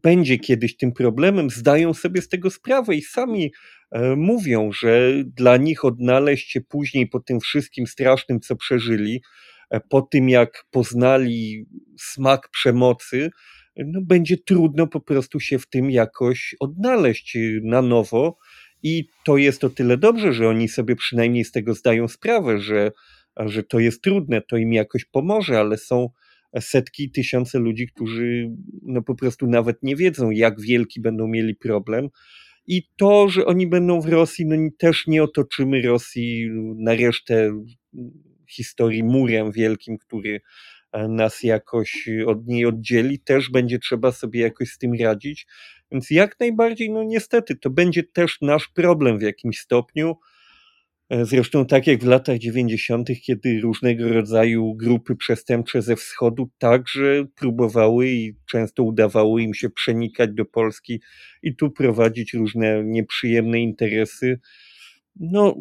S2: będzie kiedyś tym problemem, zdają sobie z tego sprawę i sami E, mówią, że dla nich odnaleźć się później po tym wszystkim strasznym, co przeżyli, e, po tym jak poznali smak przemocy, no będzie trudno po prostu się w tym jakoś odnaleźć na nowo. I to jest o tyle dobrze, że oni sobie przynajmniej z tego zdają sprawę, że, że to jest trudne, to im jakoś pomoże, ale są setki, tysiące ludzi, którzy no po prostu nawet nie wiedzą, jak wielki będą mieli problem i to, że oni będą w Rosji, no też nie otoczymy Rosji na resztę historii murem wielkim, który e, nas jakoś od niej oddzieli, też będzie trzeba sobie jakoś z tym radzić. Więc jak najbardziej, no niestety, to będzie też nasz problem w jakimś stopniu. E, zresztą tak jak w latach 90., kiedy różnego rodzaju grupy przestępcze ze wschodu także próbowały i często udawało im się przenikać do Polski i tu prowadzić różne nieprzyjemne interesy. No,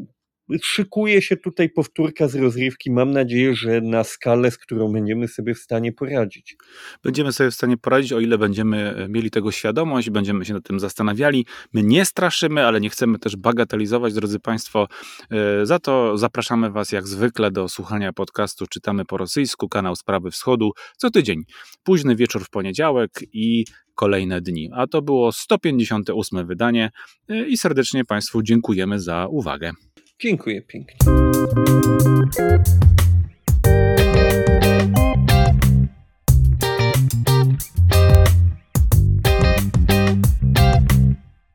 S2: szykuje się tutaj powtórka z rozrywki. Mam nadzieję, że na skalę, z którą będziemy sobie w stanie poradzić.
S1: Będziemy sobie w stanie poradzić, o ile będziemy e, mieli tego świadomość, będziemy się nad tym zastanawiali. My nie straszymy, ale nie chcemy też bagatelizować, drodzy Państwo. E, za to zapraszamy Was jak zwykle do słuchania podcastu Czytamy po rosyjsku, kanał Sprawy Wschodu, co tydzień. Późny wieczór w poniedziałek i kolejne dni. A to było 158 wydanie e, i serdecznie Państwu dziękujemy za uwagę.
S2: Dziękuję pięknie.